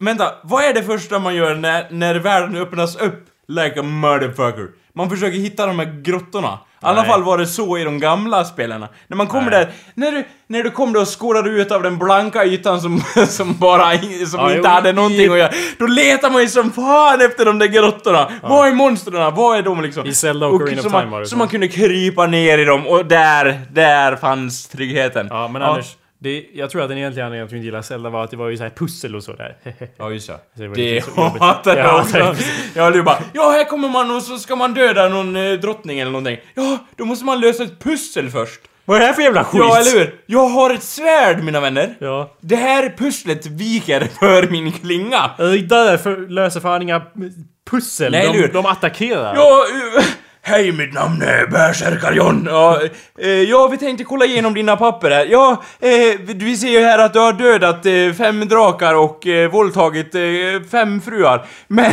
Vänta, vad är det första man gör när, när världen öppnas upp? Like a motherfucker. Man försöker hitta de här grottorna. I alla fall var det så i de gamla spelarna. När man kommer där, när du, när du kom där och skårade ut av den blanka ytan som, som bara som Ja, inte jo, hade i- någonting att göra. Då letar man ju som fan efter de där grottorna. Vad är monstren? Vad är de liksom? I Zelda och Ocarina of så Time man, var det så så. man kunde krypa ner i dem och där, där fanns tryggheten. Ja, men Anders. Det, jag tror att den egentliga anledningen till att du inte gillar Zelda var att det var ju så här pussel och så där. Ja, just det det. Det hatar jag Ja, också. det- Ja, du bara Ja, här kommer man och så ska man döda någon eh, drottning eller någonting. Ja, då måste man lösa ett pussel först. Vad är det här för jävla skit? Ja, eller hur? Jag har ett svärd, mina vänner. Ja. Det här pusslet viker för min klinga. Riddare för, löser fan inga pussel. Nej, de, de attackerar. Ja, eh, hej mitt namn är Bärsärkar John. Ja, eh, ja, vi tänkte kolla igenom dina papper här. Ja, eh, vi ser ju här att du har dödat eh, fem drakar och eh, våldtagit eh, fem fruar. Men,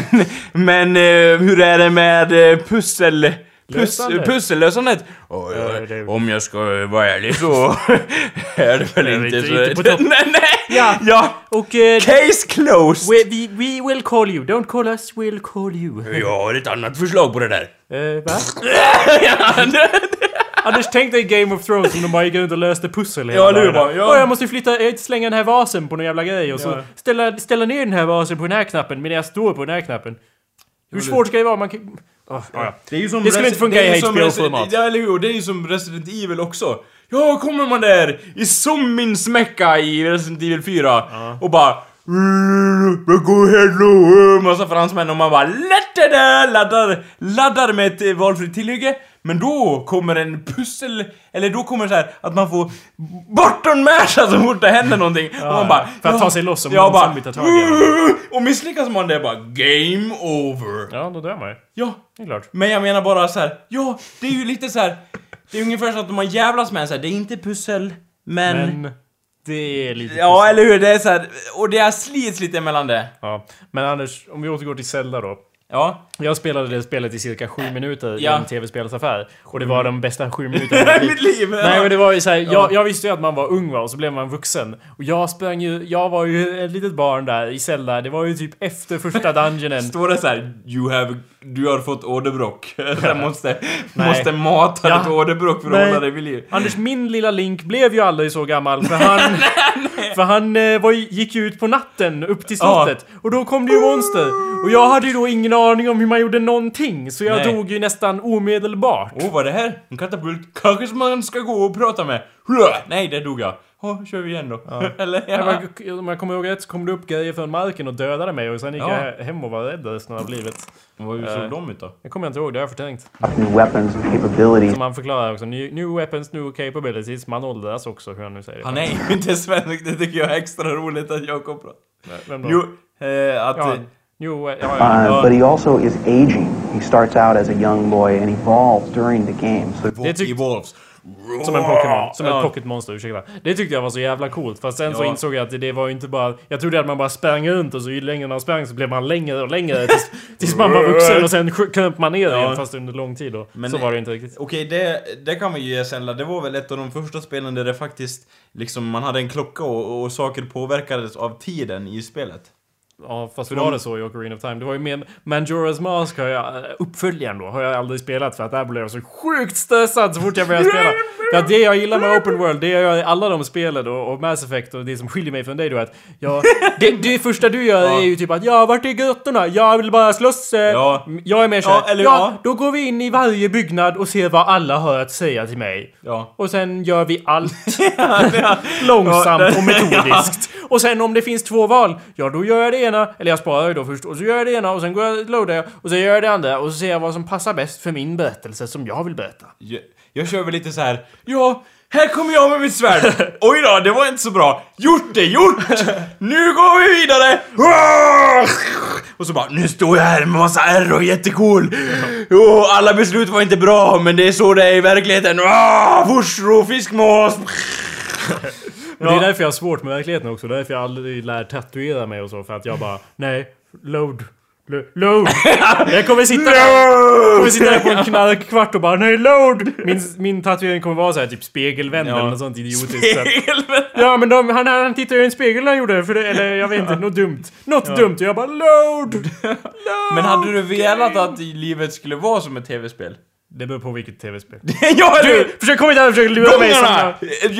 men eh, hur är det med eh, pussel... Puss, Lösandet. pussellösandet? Oh, ja, Om jag ska vara ärlig så är det väl inte inte- så... inte på topp. nej, nej! Ja. ja! Och... Eh, Case closed! we, we, we will call you. Don't call us, we'll call you. Jag har ett annat förslag på det där. Eh, va? Anders, tänk dig Game of Thrones om de bara gick runt och löste pussel hela Ja, dagarna. bara, ja. Åh, jag måste flytta, eh, slänga den här vasen på någon jävla grej och så Ja. ställa, ställa ner den här vasen på den här knappen medan jag står på den här knappen. Hur svårt ska det vara? Man kan... Åh, ja. Det, är ju som Det skulle inte funka i HBO-format. Ja, eller hur? Det är ju som Resident Evil också. Ja, kommer man där i zombins mecka i Resident Evil 4 och bara "Mm, Go hello! Massa fransmän och man bara "Lättare!" laddar, laddar med ett eh, valfritt tillhygge. Men då kommer en pussel, eller då kommer så här att man får button masha så fort det händer någonting. och man bara... för att ja, ta sig loss om ja, bara, tar tag. Och misslyckas man det är bara game over. Ja, då dör man ju. Ja, Det är klart. men jag menar bara så här. ja, det är ju lite så här. Det är ungefär så att har jävlas med en så här. det är inte pussel, men... Men... Det är lite... Ja, eller hur? Det är så här. och det slits lite mellan det. Ja. Men Anders, om vi återgår till Zelda då. Ja. Jag spelade det spelet i cirka sju minuter i Ja. en tv-spelsaffär. Och det var de bästa sju minuterna I mitt liv! Nej men det var ju såhär, jag, jag visste ju att man var ung va, och så blev man vuxen. Och jag sprang ju, jag var ju ett litet barn där i Zelda, det var ju typ efter första dungeonen. Står det så här, you have, du har fått åderbråck. Jag måste, Nej. måste mata Ja. ditt åderbråck för att Nej. hålla dig vid liv. Anders, min lilla Link blev ju aldrig så gammal för han... för han eh, var, gick ju ut på natten upp till slottet. Och då kom det ju monster. Och jag hade ju då ingen aning om hur man gjorde någonting. Så jag Nej. dog ju nästan omedelbart. Åh, vad är det här? En katapult? Kanske som man ska gå och prata med? Nej, där dog jag. Åh, kör vi igen då. Eller? Ja. Ja. men Om jag kommer ihåg rätt så kom det upp grejer från marken och dödade mig och sen gick Ja. jag hem och var rädd resten av livet. Hur Eh. såg de ut då? Det kommer jag inte ihåg, det har jag förträngt. New weapons and capabilities. Som han förklarar också, new, new weapons, new capabilities. Man åldras också, hur han nu säger det. Han är ju inte svensk, det tycker jag är extra roligt att jag kommer Vem då? Jo, eh, att... Ja, new, ja, ja, Uh, ja. but he also is aging. He starts out as a young boy and evolves during the game. So Det tyck- Evolves. Som en Pokémon, som Ja. ett pocketmonster, ursäkta. Det tyckte jag var så jävla coolt, fast sen så Ja. insåg jag att det var ju inte bara... Jag trodde att man bara sprang runt och så ju längre man sprang så blev man längre och längre tills, tills man var vuxen och sen kröp man ner Ja. igen fast under lång tid då. Men- så var det inte riktigt. Okej, det, det kan vi ju ge Zelda. Det var väl ett av de första spelen där det faktiskt liksom man hade en klocka och, och saker påverkades av tiden i spelet. Ja, fast För var de- det så i Ocarina of Time? Det var ju mer... Manjoras Mask har jag... eh, Uppföljaren då, har jag aldrig spelat för att där blev jag så sjukt stressad så fort jag började spela. Att det jag gillar med Open World, det jag gör i alla de spelen och, och Mass Effect och det som skiljer mig från dig då är att... Ja, det, det första du gör Ja. är ju typ att ja, vart är grottorna? Jag vill bara slåss. eh." Ja. Jag är mer såhär, Ja, eller ja, ja. då går vi in i varje byggnad och ser vad alla har att säga till mig. Ja. Och sen gör vi allt långsamt och metodiskt. Och sen om det finns två val, ja då gör jag det ena, eller jag sparar ju då först, och så gör jag det ena och sen går jag loadar jag, och så gör jag det andra och så ser jag vad som passar bäst för min berättelse som jag vill berätta. Jag, jag kör väl lite så här. Ja, här kommer jag med mitt svärd. Oj då, det var inte så bra. Gjort det, gjort! Nu går vi vidare! Och så bara, nu står jag här med massa R och jättecool. Jo, alla beslut var inte bra, men det är så det är i verkligheten. Vursro, fiskmås! Och Det är därför jag har svårt med verkligheten också, det är därför jag aldrig lär tatuera mig och så, för att jag bara, nej, load. Lo- Load! Jag kommer sitta där, kommer sitta där på en knarkkvart och bara nej load! Min, min tatuering kommer vara så här typ spegelvänd Ja. eller något sånt idiotiskt. Spegelvänd. Ja men de, han, han tittade i en spegel när han gjorde det, eller jag vet inte, något dumt. Något dumt och jag bara LOAD! load! Men hade du velat att livet skulle vara som ett tv-spel? Det beror på vilket tv-spel. ja? Du, försök komma inte här och försöka lura mig Gångarna!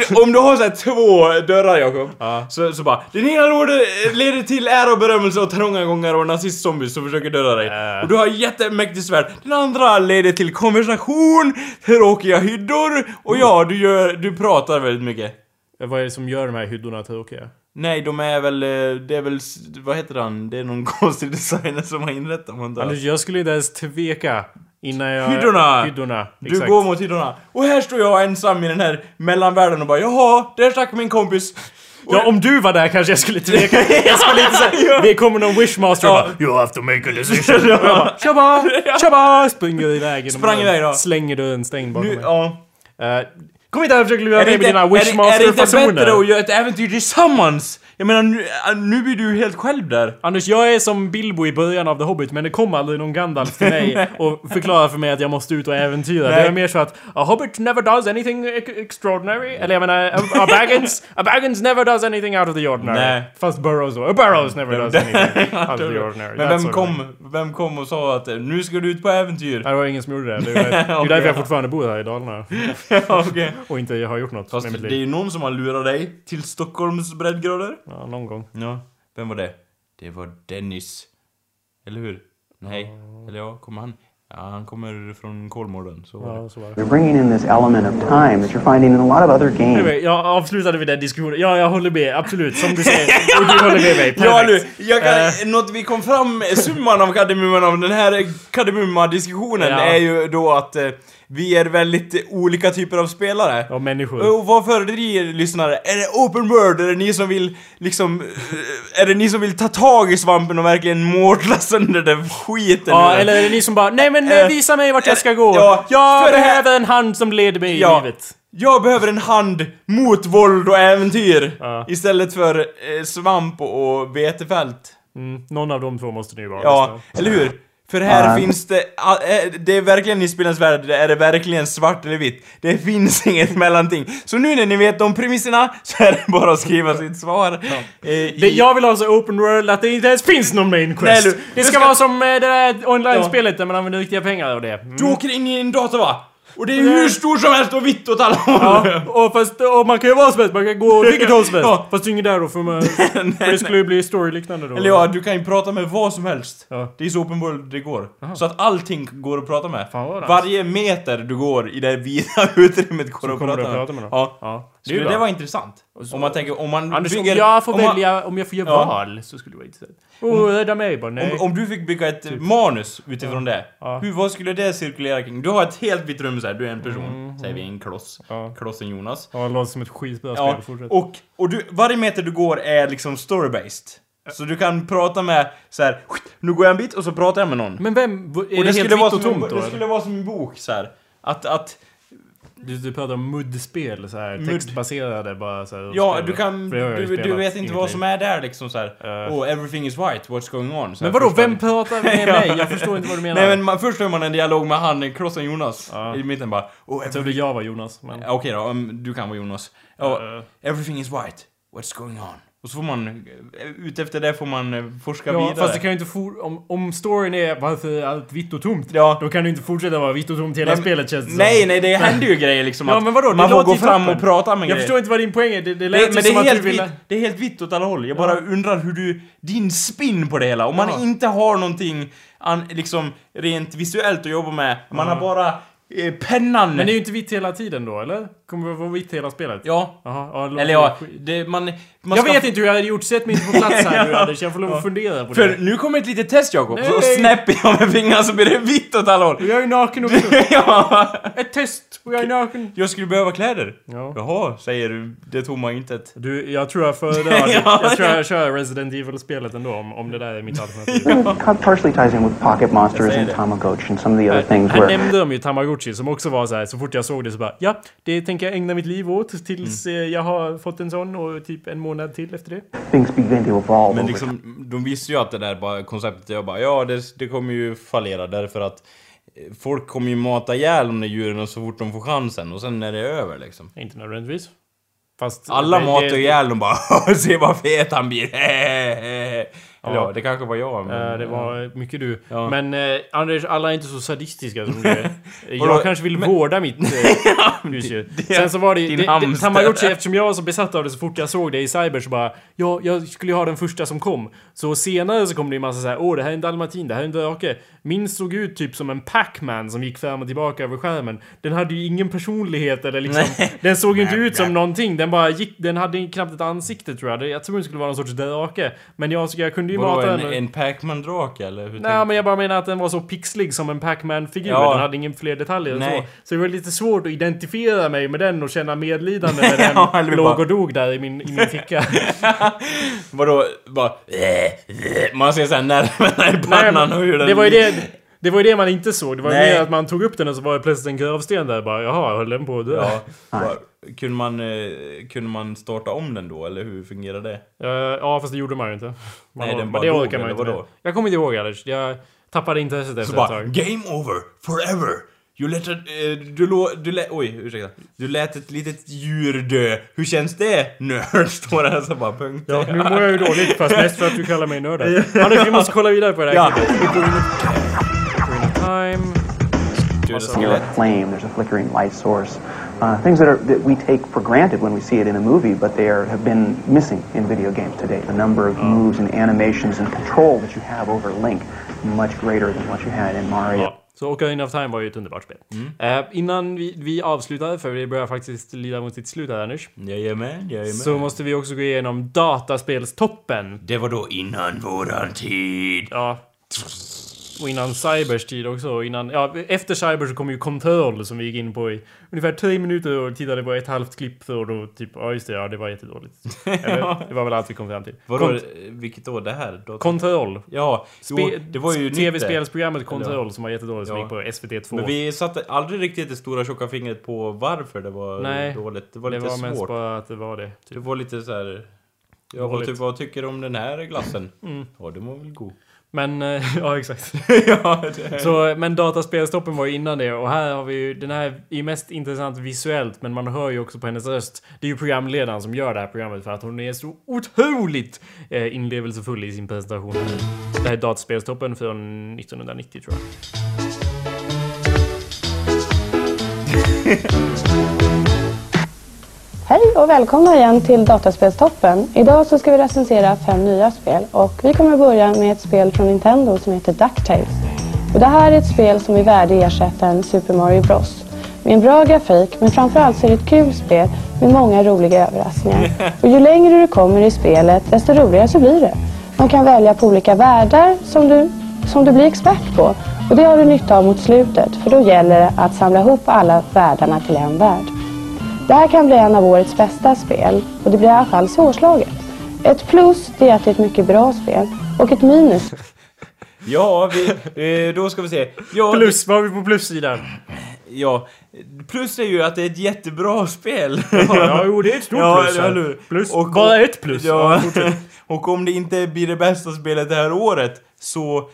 som... Om du har så här två dörrar Jakob, Ja. så, så bara Den ena leder, leder till ära och berömmelse och trånga och nazist-zombies som försöker döda dig. Äh. Och du har jättemäktigt svärd. Den andra leder till konversation, tråkiga hyddor och ja, du, gör, du pratar väldigt mycket. Vad är det som gör de här hyddorna tråkiga? Nej, de är väl, eh, det är väl, vad heter han? Det är någon konstig designer som har inrättat dem. Anders, jag skulle inte ens tveka innan jag... Hyddorna! Hyddorna! Du exakt. går mot hyddorna. Och här står jag ensam i den här mellanvärlden och bara jaha, där stack min kompis. Ja, om du var där kanske jag skulle tveka. Jag skulle inte säga... Det kommer någon wishmaster och Ja. bara You have to make a decision. Och jag bara Tjaba! Tjaba! Springer iväg. genom Sprang dörren, iväg då. Slänger dörren stängd bakom Nu, mig. ja. Eh, kom inte här och försök lura Är det, mig med dina är, det, är det inte wishmaster-fasoner. bättre att göra ett äventyr tillsammans? Jag menar, nu, äh, nu blir du helt själv där. Anders, jag är som Bilbo i början av The Hobbit, men det kom aldrig någon Gandalf till mig och förklarade för mig att jag måste ut och äventyra. Det Nej. är mer så att A Hobbit never does anything ex- extraordinary. Eller jag menar, a, a Baggins, a Baggins never does anything out of the ordinary. Nej. Fast Burrows då. A Burrows never does anything out of the ordinary. Men vem kom, vem kom och sa att nu ska du ut på äventyr? Det var ingen som gjorde det. Det är, det är därför jag fortfarande bor här i Dalarna. ja, okej. Och inte har gjort något Fast med mitt det är liv. ju någon som har lurat dig till Stockholms breddgrader. Ja, någon gång. Ja, vem var det? Det var Dennis. Eller hur? Nej. Eller ja, kommer han? Ja, han kommer från Kolmården. Så var det. Ja, så var det. You're bringing in this element of time that you're finding in a lot of other games. Anyway, jag avslutade vid den diskussionen. Ja, jag håller med. Absolut. Som du säger. Och du håller med mig. Ja Perfekt. nu, jag kan, Eh. något vi kom fram med, summan av kardemumman av den här kardemumma-diskussionen Ja. är ju då att eh, vi är väldigt olika typer av spelare. Ja, människor. Och vad föredrar ni lyssnare? Är det open world? Är det ni som vill liksom... eh, Är det ni som vill ta tag i svampen och verkligen mårtla sönder den skiten Ja, eller är det ni som bara Nej men Eh, visa mig vart jag ska gå. ja, jag det här- behöver en hand som leder mig Ja. i livet. Jag behöver en hand mot våld och äventyr. Ja. Istället för eh, svamp och vetefält. Mm, någon av de två måste ni vara. Ja, eller hur? För här Ja. finns det, det är verkligen i spelens värld, är det verkligen svart eller vitt. Det finns inget mellanting. Så nu när ni vet de premisserna, så är det bara att skriva sitt svar. Eh, Det, jag vill ha så open world att det inte ens finns någon main quest. Nej, du- det ska, ska- vara som eh, det där online-spelet där man använder riktiga pengar och det. Mm. Du åker in i en dator va? Och det är hur stort som helst och vitt åt alla håll. Ja, och, fast, och man kan ju vara som helst, man kan gå åt vilket håll som helst. Ja. Fast det är ingen där då för, man, för det skulle ju bli story-liknande då. Eller ja, du kan ju prata med vad som helst. Ja. Det är så open world det går. Så att allting går att prata med. Fan, vad. Varje meter du går i det vida utrymmet går att kommer prata, att prata med. Ja. Ja, Skulle det vara intressant? Om man tänker, om man Anders, bygger... om jag får om man- välja, om jag får göra val så skulle det vara intressant. Oh, rädda mig bara, nej. Om, om du fick bygga ett manus utifrån det, Ja. hur, vad skulle det cirkulera kring? Du har ett helt vitt rum så här, du är en person, säger vi en kloss. Ja. Klossen Jonas. Ja, det låter som ett skitbra Ja, spel. Fortsätt. och, och du, varje meter du går är liksom story-based. Så du kan prata med så här, nu går jag en bit och så pratar jag med någon. Men vem... Är och det, helt vitt och tomt då? det skulle vara som en bok så här. Att, att Du, du pratar om muddspel, så här, textbaserade bara så här, Ja, spel. du kan... Du, du vet inte vad som är där liksom så här. Eh. Oh, everything is white, what's going on? Så Men vadå, vem pratar med mig? Jag förstår inte vad du menar. Nej men man, först hör man en dialog med han, Krossen Jonas, Ja. i mitten bara oh, Jag trodde jag var Jonas, men... Okej då, um, du kan vara Jonas. Ja, Eh. everything is white, what's going on? Och så får man, eh, utefter det får man eh, forska Ja, vidare. fast det kan ju inte for, om, om storyn är varför är allt vitt och tomt. Ja. Då kan du inte fortsätta vara vitt och tomt hela Nej, spelet känns det som. Nej, nej, det händer ju grejer liksom. Ja men vadå? Det man får gå fram och prata med Jag grejer. förstår inte vad din poäng är. Det, det lät Det, ju men det som är, att du helt ville... vitt, det är helt vitt åt alla håll. Jag bara undrar hur du... Din spin på det hela. Om man Ja. inte har någonting an, liksom rent visuellt att jobba med. Man har bara eh, pennan. Men det är ju inte vitt hela tiden då, eller? Kommer det vara vitt hela spelet? Ja. Ja, det låter Eller ja, det, man, man Jag ska- vet inte hur jag hade gjort. Sätt mig inte på plats här nu Ja. Anders. Jag får lov att fundera på För det. nu kommer ett litet test Jakob. Nej. Så snäpper jag med fingrarna så blir det vitt åt alla håll. Jag är ju naken också. ja. Ett test och jag är naken. Jag skulle behöva kläder. Ja. Jaha, säger du det tomma intet. Du, jag tror jag föredrar... Ja. jag tror jag kör Resident Evil-spelet ändå om, om det där är mitt alternativ. It partially ties in with Pocket Monsters and. Tamagotchi and some of the other things where nämnde de ju Tamagotchi som också var så här. så fort jag såg det så bara ja, det tänker jag ägna mitt liv åt tills Mm. eh, jag har fått en sån och typ en månad till efter det. Men liksom, de visste ju att det där bara konceptet, jag bara ja det, det kommer ju fallera därför att eh, folk kommer ju mata ihjäl de där djuren så fort de får chansen och sen är det över liksom. Inte nödvändigtvis. Fast... Alla det- matar det- ihjäl dem bara se vad fet han blir. Eller ja, det kanske var jag men... Eh, det var mycket du. Ja. Men eh, Anders, alla är inte så sadistiska som du är. Vadå? Jag kanske vill vårda mitt eh, husdjur. Sen så var det, din det, det. Tamagotchi, eftersom jag var så besatt av det så fort jag såg det i Cyber så bara Ja, jag skulle ju ha den första som kom. Så senare så kom det ju massa så här, åh det här är en dalmatin, det här är en drake. Min såg ut typ som en Pac-Man som gick fram och tillbaka över skärmen. Den hade ju ingen personlighet eller liksom... Den såg ju inte ut som någonting. Den bara gick, den hade knappt ett ansikte tror jag. Jag tror den skulle vara någon sorts drake. Men jag, jag kunde ju Vadå, mata en, och- en Pac-Man-drake eller? Hur Nej tänkte men jag bara menar att den var så pixlig som en Pac-Man-figur. Ja. Den hade ingen fler detaljer än så. Nej. Så det var lite svårt att identifiera mig med den och känna medlidande när den Ja, eller låg bara- och dog där i min, i min ficka. Vadå, bara... Man ser såhär nerverna i pannan och hur den... det var ju det... Det var ju det man inte såg. Det var ju Nej. mer att man tog upp den och så var det plötsligt en gravsten där. Bara, jaha, höll den på att dö? Ja, bara, kunde, man, eh, kunde man starta om den då, eller hur fungerar det? Eh, ja, fast det gjorde man ju inte. Man Nej, den bara det dog, orkar man eller inte med. Jag kommer inte ihåg Anders. Jag tappade intresset Så efter ett bara, tag. game over, forever! You let a, eh, du, lå, du lät, oj ursäkta. Du lät ett litet djur dö. Hur känns det? Nörd står det så bara punkt. Ja, nu mår jag ju dåligt fast mest för att du kallar mig nörd. Anders, vi måste kolla vidare på det här Ja. Near a flame. There's a flickering light source. Uh, things that are that we take for granted when we see it in a movie, but they are, have been missing in video games today. The number of moves and animations and control that you have over Link much greater than what you had in Mario. Ja. Så Ocarina of Time var ju ett underbart spel. Eh, innan vi, vi avslutar, för vi börjar faktiskt lida mot sitt slut här Anders. jajamän, jajamän. Så måste vi också gå igenom dataspelstoppen. Det var då innan våran tid. Ja. Och innan Cybers tid också. Innan, ja, efter Cyber så kom ju Control som vi gick in på i ungefär tre minuter och tittade på ett halvt klipp för och då typ, ja just det, ja det var jättedåligt. Eller, det var väl allt vi kom fram till. Vadå, Kont- vilket år det här? Då? Control. ja, jo, Spe- det var ju det. TV-spelsprogrammet Control som var jättedåligt som Ja. gick på SVT2. Men vi satte aldrig riktigt det stora tjocka fingret på varför det var Nej, dåligt. Det var det lite var mest svårt. bara att det var det. Det var lite så här. Ja, vad, Dåligt. ty vad tycker du om den här glassen? Mm. Ja, den var väl god. Men, eh, ja exakt. ja, det... Så, men dataspelstoppen var ju innan det och här har vi ju, den här är ju mest intressant visuellt men man hör ju också på hennes röst. Det är ju programledaren som gör det här programmet för att hon är så otroligt eh, inlevelsefull i sin presentation. Det här är dataspelstoppen från 1990 tror jag. Hej och välkomna igen till Dataspelstoppen. Idag så ska vi recensera fem nya spel och vi kommer börja med ett spel från Nintendo som heter DuckTales. Och det här är ett spel som är värdig ersättaren Super Mario Bros. Med en bra grafik men framförallt så är det ett kul spel med många roliga överraskningar. Och ju längre du kommer i spelet desto roligare så blir det. Man kan välja på olika världar som du, som du blir expert på och det har du nytta av mot slutet för då gäller det att samla ihop alla världarna till en värld. Det här kan bli en av årets bästa spel och det blir i alla fall svårslaget. Ett plus det är att det är ett mycket bra spel och ett minus Ja, vi, eh, då ska vi se. Ja, Plus, vad har vi på plussidan? Ja, plus är ju att det är ett jättebra spel. Ja, jo, det är ett stort Ja, plus. hur? Plus, Och- bara ett plus. Ja, Ja, och om det inte blir det bästa spelet det här året så,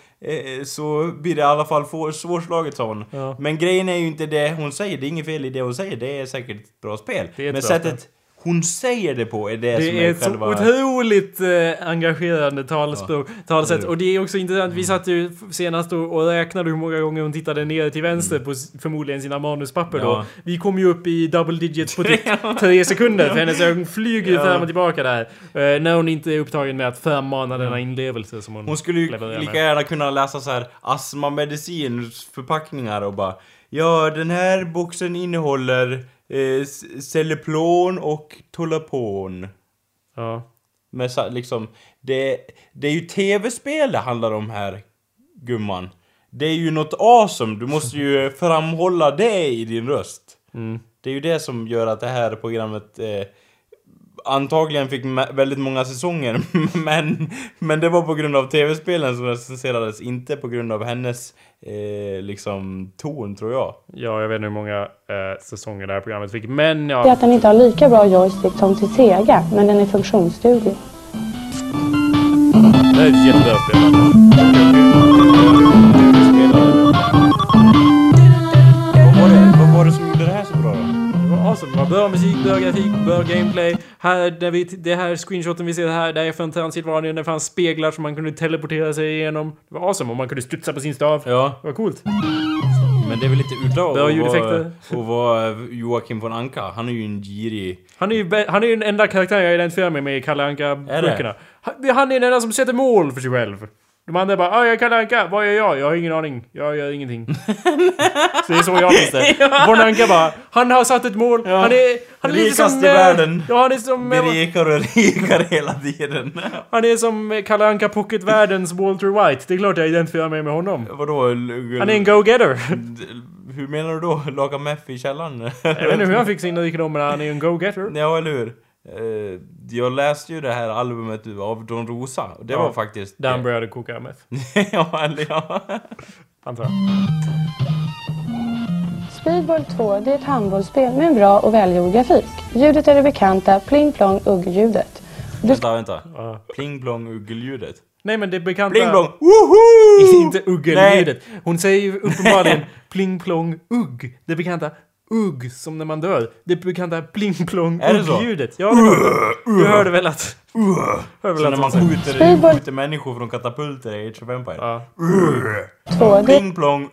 så blir det i alla fall svårslaget sa hon. Ja. Men grejen är ju inte det hon säger, det är inget fel i det hon säger, det är säkert ett bra spel. Men sättet hon säger det på är det, som Det är är ett så själva... otroligt eh, engagerande talspråk, talsätt. eller Och det är också intressant, vi satt ju senast och, och räknade hur många gånger hon tittade ner till vänster på s- förmodligen sina manuspapper då. Ja. Vi kom ju upp i double digits på typ tre sekunder, för hennes ögon flyger Ja. fram och tillbaka där. Eh, när hon inte är upptagen med att förmana denna inlevelse som hon... Hon skulle ju lika gärna kunna läsa så här astmamedicin förpackningar och bara Ja, den här boxen innehåller eh, Celeplon och Tolapon. Ja. Men så, liksom, det, det är ju tv-spel det handlar om här, gumman. Det är ju något awesome, du måste ju framhålla det i din röst. Mm. Det är ju det som gör att det här programmet eh, antagligen fick väldigt många säsonger, men, men det var på grund av tv-spelen som recenserades, inte på grund av hennes eh, liksom ton, tror jag. Ja, jag vet inte hur många eh, säsonger det här programmet fick, men Det är ja. att den inte har lika bra joystick som till Sega, men den är funktionsduglig. Det är ett jättebra spel. Var awesome. Det var bra musik, bra grafik, bra gameplay. Här, där vi, det här screenshoten vi ser här, där är från transitradion. Det fanns speglar som man kunde teleportera sig igenom. Det var awesome. Och man kunde studsa på sin stav. Ja, Det var coolt. men det är väl lite udda att vara- att vara Joakim von Anka. Han är ju en girig... Han är ju han är ju den enda karaktären jag identifierar mig med i Kalle Anka-böckerna. Han är den enda som sätter mål för sig själv. De andra bara ah, jag är Kalle Anka, vad gör jag? Jag har ingen aning. Jag gör ingenting. så det är så jag minns det. Von Anka bara, han har satt ett mål. Han är... Han är Rikast som... i eh, världen. Ja, han är som... Blir eh, rikare och rikare hela tiden. Han är som eh, Kalle Anka Pocket-världens Walter White. Det är klart jag identifierar mig med honom. Vadå? Han är en go-getter. Hur menar du då? Laga meth i källaren? Jag vet inte hur han fick sina rikedomar, han är en go-getter. Ja, eller hur? Eh, jag läste ju det här albumet av Don Rosa. Och det Ja. var faktiskt... Där han började koka meth, ja, eller ja. antar jag. Speedball 2 det är ett handbollsspel med en bra och välgjord grafik. Ljudet är det bekanta pling plong ugg-ljudet. Vänta, vänta. Ja. Pling plong uggeljudet. Nej men det bekanta... Pling plong! Woho! Inte uggeljudet. Hon säger ju uppenbarligen pling plong ugg. Det bekanta ugg som när man dör. Det bekanta pling plong Är det så? ugg-ljudet. Ja, det var Du hörde väl att... Hörde Så väl när att man hon sa- skjuter, skjuter människor från katapulter i Age of Empire. Ja. 2 det Pling plong!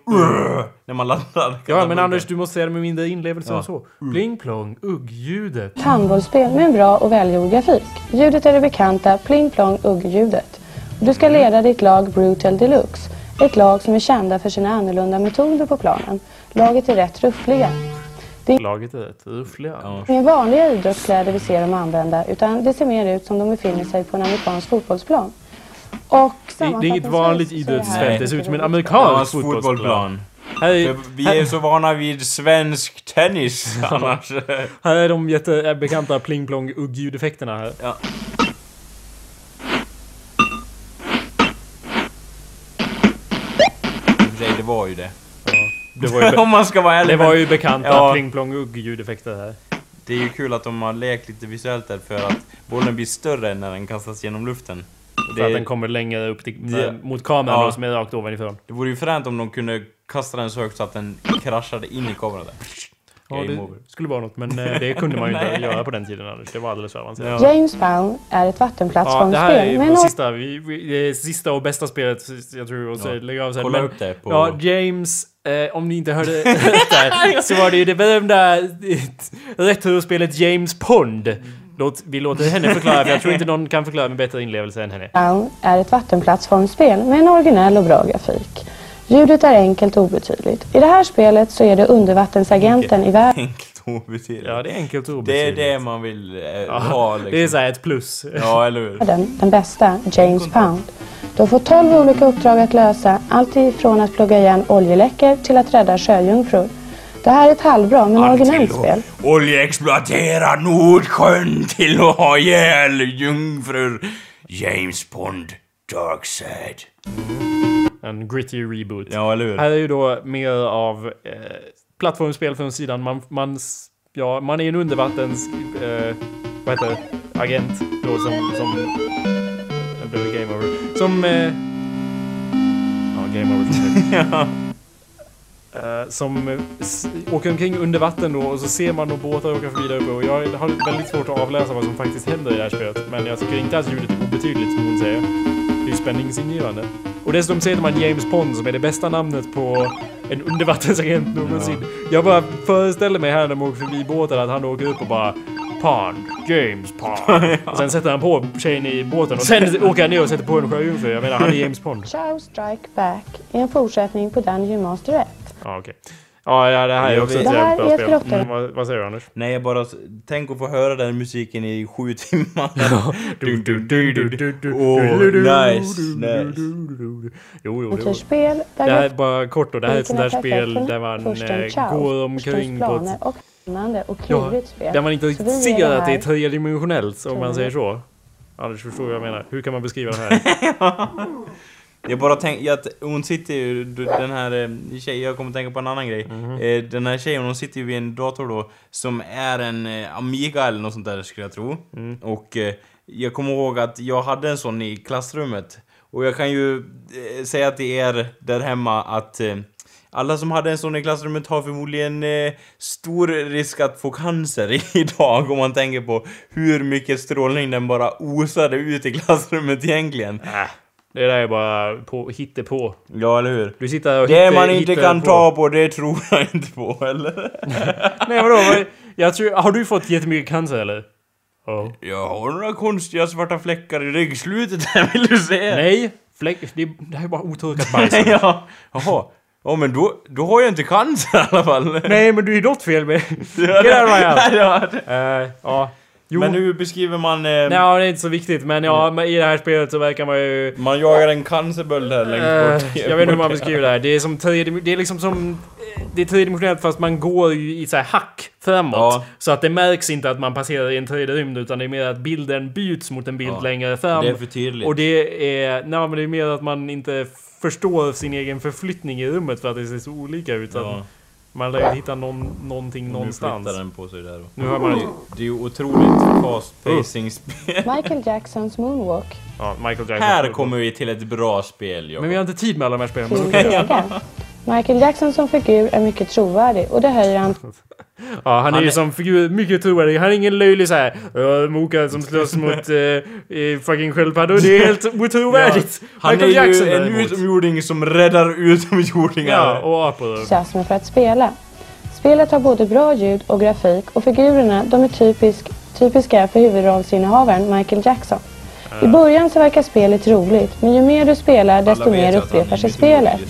När man laddar ja men. Anders du måste säga det med mindre inlevelse Ja. än så. Pling plong ugg-ljudet. handbollsspel med en bra och välgjord grafik. Ljudet är det bekanta pling plong ugg-ljudet. Du ska leda ditt lag Brutal Deluxe. Ett lag som är kända för sina annorlunda metoder på planen. Laget är rätt ruffliga. Laget är rätt ruffliga. Ja. Det är vanliga idrottskläder vi ser dem använda utan det ser mer ut som de befinner sig på en amerikansk fotbollsplan. Och Det, det är inget vanligt det idrottsfält. Det ser ut som en amerikansk fotbollsplan. fotbollsplan. Här är, vi är så vana vid svensk tennis annars. här är de jättebekanta pling plong ugg-ljudeffekterna här. Ja. Det var ju det. Det var ju, Om man ska vara ärlig. det var ju bekanta Ja. pling plong ugg-ljudeffekter här. Det är ju kul att de har lekt lite visuellt där för att bollen blir större när den kastas genom luften. För att Det, den kommer längre upp till, Det- mot kameran Ja. då, som är rakt ovanifrån. det vore ju fränt om de kunde kasta den så högt så att den kraschade in i kameran där. Ja, Game det over. skulle vara något, men eh, det kunde man ju inte göra på den tiden Anders. Det var alldeles för avancerat. Ja. James Bond är ett Ja, vattenplattformsspel det här är med ju en sista, vi, vi, det sista och bästa spelet, jag tror, och så Ja. lägger av sen. Kolla Men, upp det på... ja, James, eh, om ni inte hörde där, så var det ju det berömda eh, retrospelet James Pond. Låt, vi låter henne förklara, för jag tror inte någon kan förklara med bättre inlevelse än henne. Down är ett vattenplattformsspel med en originell och bra grafik. Ljudet är enkelt och obetydligt. I det här spelet så är det undervattensagenten i världen Enkelt och obetydligt. Ja, det är enkelt och det är obetydligt. det man vill eh, Ja, ha liksom. Det är såhär ett plus. Ja, eller hur? den bästa, James Pound. Du får 12 olika uppdrag att lösa, allt ifrån att plugga igen oljeläckor till att rädda sjöjungfrur. Det här är ett halvbra men originellt spel. Oljeexploatera Nordsjön till att ha ihjäl jungfrur. James Bond, Dark Side. En gritty reboot. Ja, eller hur? Här är ju då mer av eh, plattformsspel från sidan. Man, man, ja, man är en undervattens... Eh, vad heter det? Agent då som... som det blev game over. Som... Eh, ja, game over. ja. eh, som åker omkring under vatten då och så ser man nog båtar åka förbi där uppe och jag har väldigt svårt att avläsa vad som faktiskt händer i det här spelet. Men jag tycker inte att ljudet är obetydligt som hon säger. Det är ju spänningsingivande. Och dessutom säger man James Pond som är det bästa namnet på en undervattensagent någonsin. Jag bara föreställer mig här när man åker förbi båten att han åker upp och bara Pond, James Pond. Och sen sätter han på tjejen i båten och sen åker han ner och sätter på en sjöjungfru. Jag menar, han är James Pond. Ciao Strike Back är en fortsättning på Dungeon Master 1. Ja, okej. Ja, ja, det här är Jag också vet. ett jävligt bra spel. Mm, vad, vad säger du Anders? Nej, jag bara... Tänk att få höra den musiken i sju timmar. Du, du, du, du, du, du, Åh, du, du, nice, du, nice. du, du, du. Jo, jo, jo. spel Det här är bara kort då. Det här är ett sånt där är spel där man eh, går omkring på ett... och Ja, klurigt spel. där man inte riktigt ser det att det är tredimensionellt, om man säger så. Anders förstår vad jag menar. Hur kan man beskriva det här? Jag bara tänkte att hon sitter ju, den här eh, tjejen, jag kommer tänka på en annan grej. Mhm. Eh, Den här tjejen, hon sitter ju vid en dator då, som är en eh, Amiga eller något sånt där skulle jag tro. Mm. Och jag kommer ihåg att jag hade en sån i klassrummet. Och jag kan ju säga till er där hemma att alla som hade en sån i klassrummet har förmodligen eh, stor risk att få cancer idag om man tänker på hur mycket strålning den bara osade ut i klassrummet egentligen. Äh, det där är bara på, hittepå. Ja, eller hur? Du sitter och Det hittar- man inte kan på. ta på, det tror jag inte på, eller? Nej vadå? Vad- Jag tror, har du fått jättemycket cancer eller? Ja. Jag har några konstiga svarta fläckar i ryggslutet här, vill du se? Nej! Fläck, det, det här är bara otorkat bajs. ja, jaha. Ja, men då, då har jag inte cancer i alla fall. Nej men du är något fel med... Get out of my house! Eh, ja. Jo. Men hur beskriver man... Eh, Nej, det är inte så viktigt men ja, men i det här spelet så verkar man ju... Man jagar en cancerböld här längst bort. Eh, jag vet inte hur man beskriver det här. Det är som Det är liksom som... Det är tredimensionellt fast man går ju i så här hack framåt. Ja. Så att det märks inte att man passerar i en tredje rymd utan det är mer att bilden byts mot en bild Ja. längre fram. Det är för tydligt. Och det är... Nej men det är mer att man inte förstår sin egen förflyttning i rummet för att det ser så olika ut. Ja. Man lär ju hitta någon, någonting någonstans. Nu flyttar den på sig där. Nu hör man det, det är ju otroligt fast pacing spel. Michael Jacksons Moonwalk Ja, Michael Jackson. Här kommer vi till ett bra spel, ja. Men vi har inte tid med alla de här spelen. Men. Sega. Michael Jackson som figur är mycket trovärdig och det höjer han Ja, han är Han ju är- som figur mycket trovärdig. Han är ingen löjlig såhär Moka som slåss mot uh, uh, fucking sköldpaddor. Det är helt otrovärdigt. Han är Michael Jackson ju en däremot. utomjording som räddar utomjordingar. Ja, och apor. entusiasm för att spela. Spelet har både bra ljud och grafik och figurerna de är typisk, typiska för huvudrollsinnehavaren Michael Jackson. I början så verkar spelet roligt, men ju mer du spelar desto mer han är upprepar sig spelet.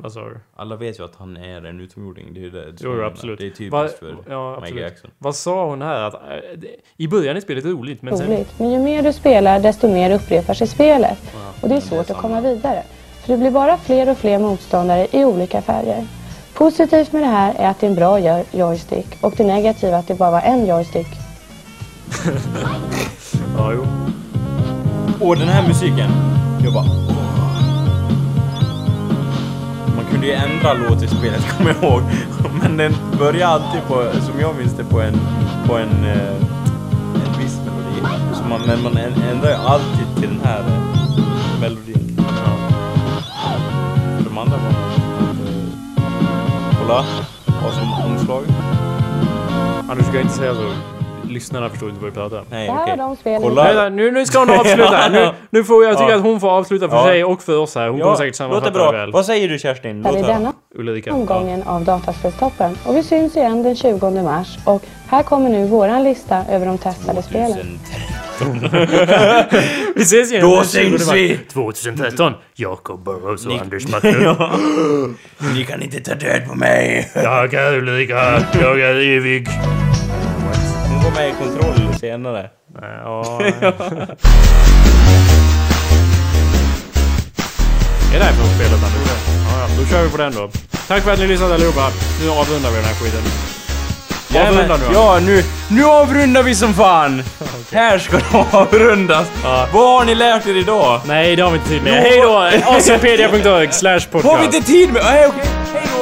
Vad sa du? Alla vet ju att han är en utomjording. Det är ju det. det är så Jo, absolut. Det är typiskt Va- för ja, Michael absolut. Jackson. Vad sa hon här? Att, eh, det- I början är spelet roligt, men sen... men ju mer du spelar desto mer upprepar sig spelet. Och det är svårt att komma vidare. För det blir bara fler och fler motståndare i olika färger. Positivt med det här är att det är en bra joy- joystick och det negativa är att det bara var en joystick. Ja, jo. Och den här musiken. Jag bara... Man kunde ju ändra låt i spelet, kommer jag ihåg. Men den börjar alltid på, som jag minns det, på en... På en, eh, en viss melodi. Så man, men man ändrar ju alltid till den här eh, melodin. Ja. De andra var... Kolla. vad som omslag. Anders, ska inte säga så. Lyssnarna förstår inte vad vi pratar om. Nej, Det okej. de spelen. Kolla. Nej, nu, nu ska hon avsluta. Nu, nu får jag tycker Ja. att hon får avsluta för Ja. sig och för oss här. Hon kommer säkert låter sammanfatta bra. det väl. Vad säger du Kerstin? Låt i höra. denna Ulrika. omgången av Dataspelstoppen. Och vi syns igen den 20 mars. Och här kommer nu våran lista över de testade spelen. 2013. Vi ses igen. Då syns 20 vi. mars 2013. Jakob Burrows och Anders Macke. Ni kan inte ta död på mig. Jag är Ulrika. Jag är evig. Med i kontroll senare. Ja. Är det här från spelet? Ja, ja, då kör vi på den då. Tack för att ni lyssnade allihopa. Nu avrundar vi den här skiten. Avrunda nu. Ja, nu, nu avrundar vi som fan! Här ska det avrundas! Ja. Vad har ni lärt er idag? Nej, det har vi inte tid med. Jo. Hej då! Slash Har vi podcast. inte tid med... Nej, okej. Hej då!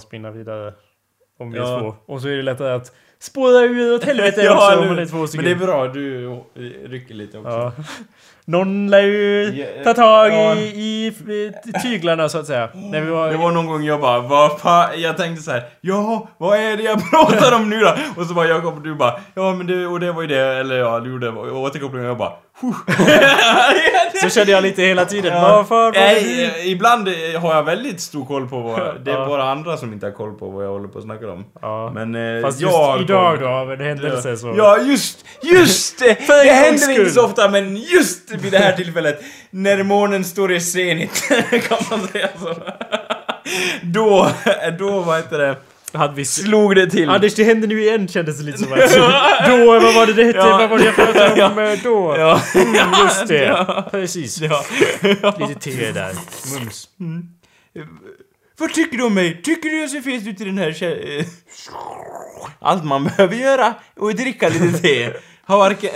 Spinna vidare. Om vi Ja. är två. Och så är det lättare att spåra ur åt helvete Ja, också om man är två Men stycken. det är bra, du rycker lite också. Ja. Någon lär ju ta tag ja. i, i, i tyglarna så att säga. När vi var, Det var någon gång jag bara, vad fan? Jag tänkte så här, ja, vad är det jag pratar om nu då? Och så bara Jakob och du bara, ja men det, och det var ju det, eller ja, du gjorde återkopplingen och jag bara, så kände jag lite hela tiden. Ja. Vad fan var det Nej, eh, ibland eh, har jag väldigt stor koll på vad... Det är Ja. bara andra som inte har koll på vad jag håller på att snacka om. Ja. Men eh, Fast jag just idag koll. då, av en händelse så... Ja, just, just det! Händer inte så ofta, men just vid det här tillfället, när månen står i zenit, kan man säga så. Då, då, vad heter det, Hade vi... slog det till. Anders, det hände nu igen kändes det lite som att... då, vad var det det hette? Ja. Vad var det jag pratade om då? Ja. Mm, just det. Ja. Precis. Ja. Lite te där. Mums. Vad tycker du om mig? Tycker du jag ser fet ut i den här kä- Allt man behöver göra och dricka lite te. Har varken...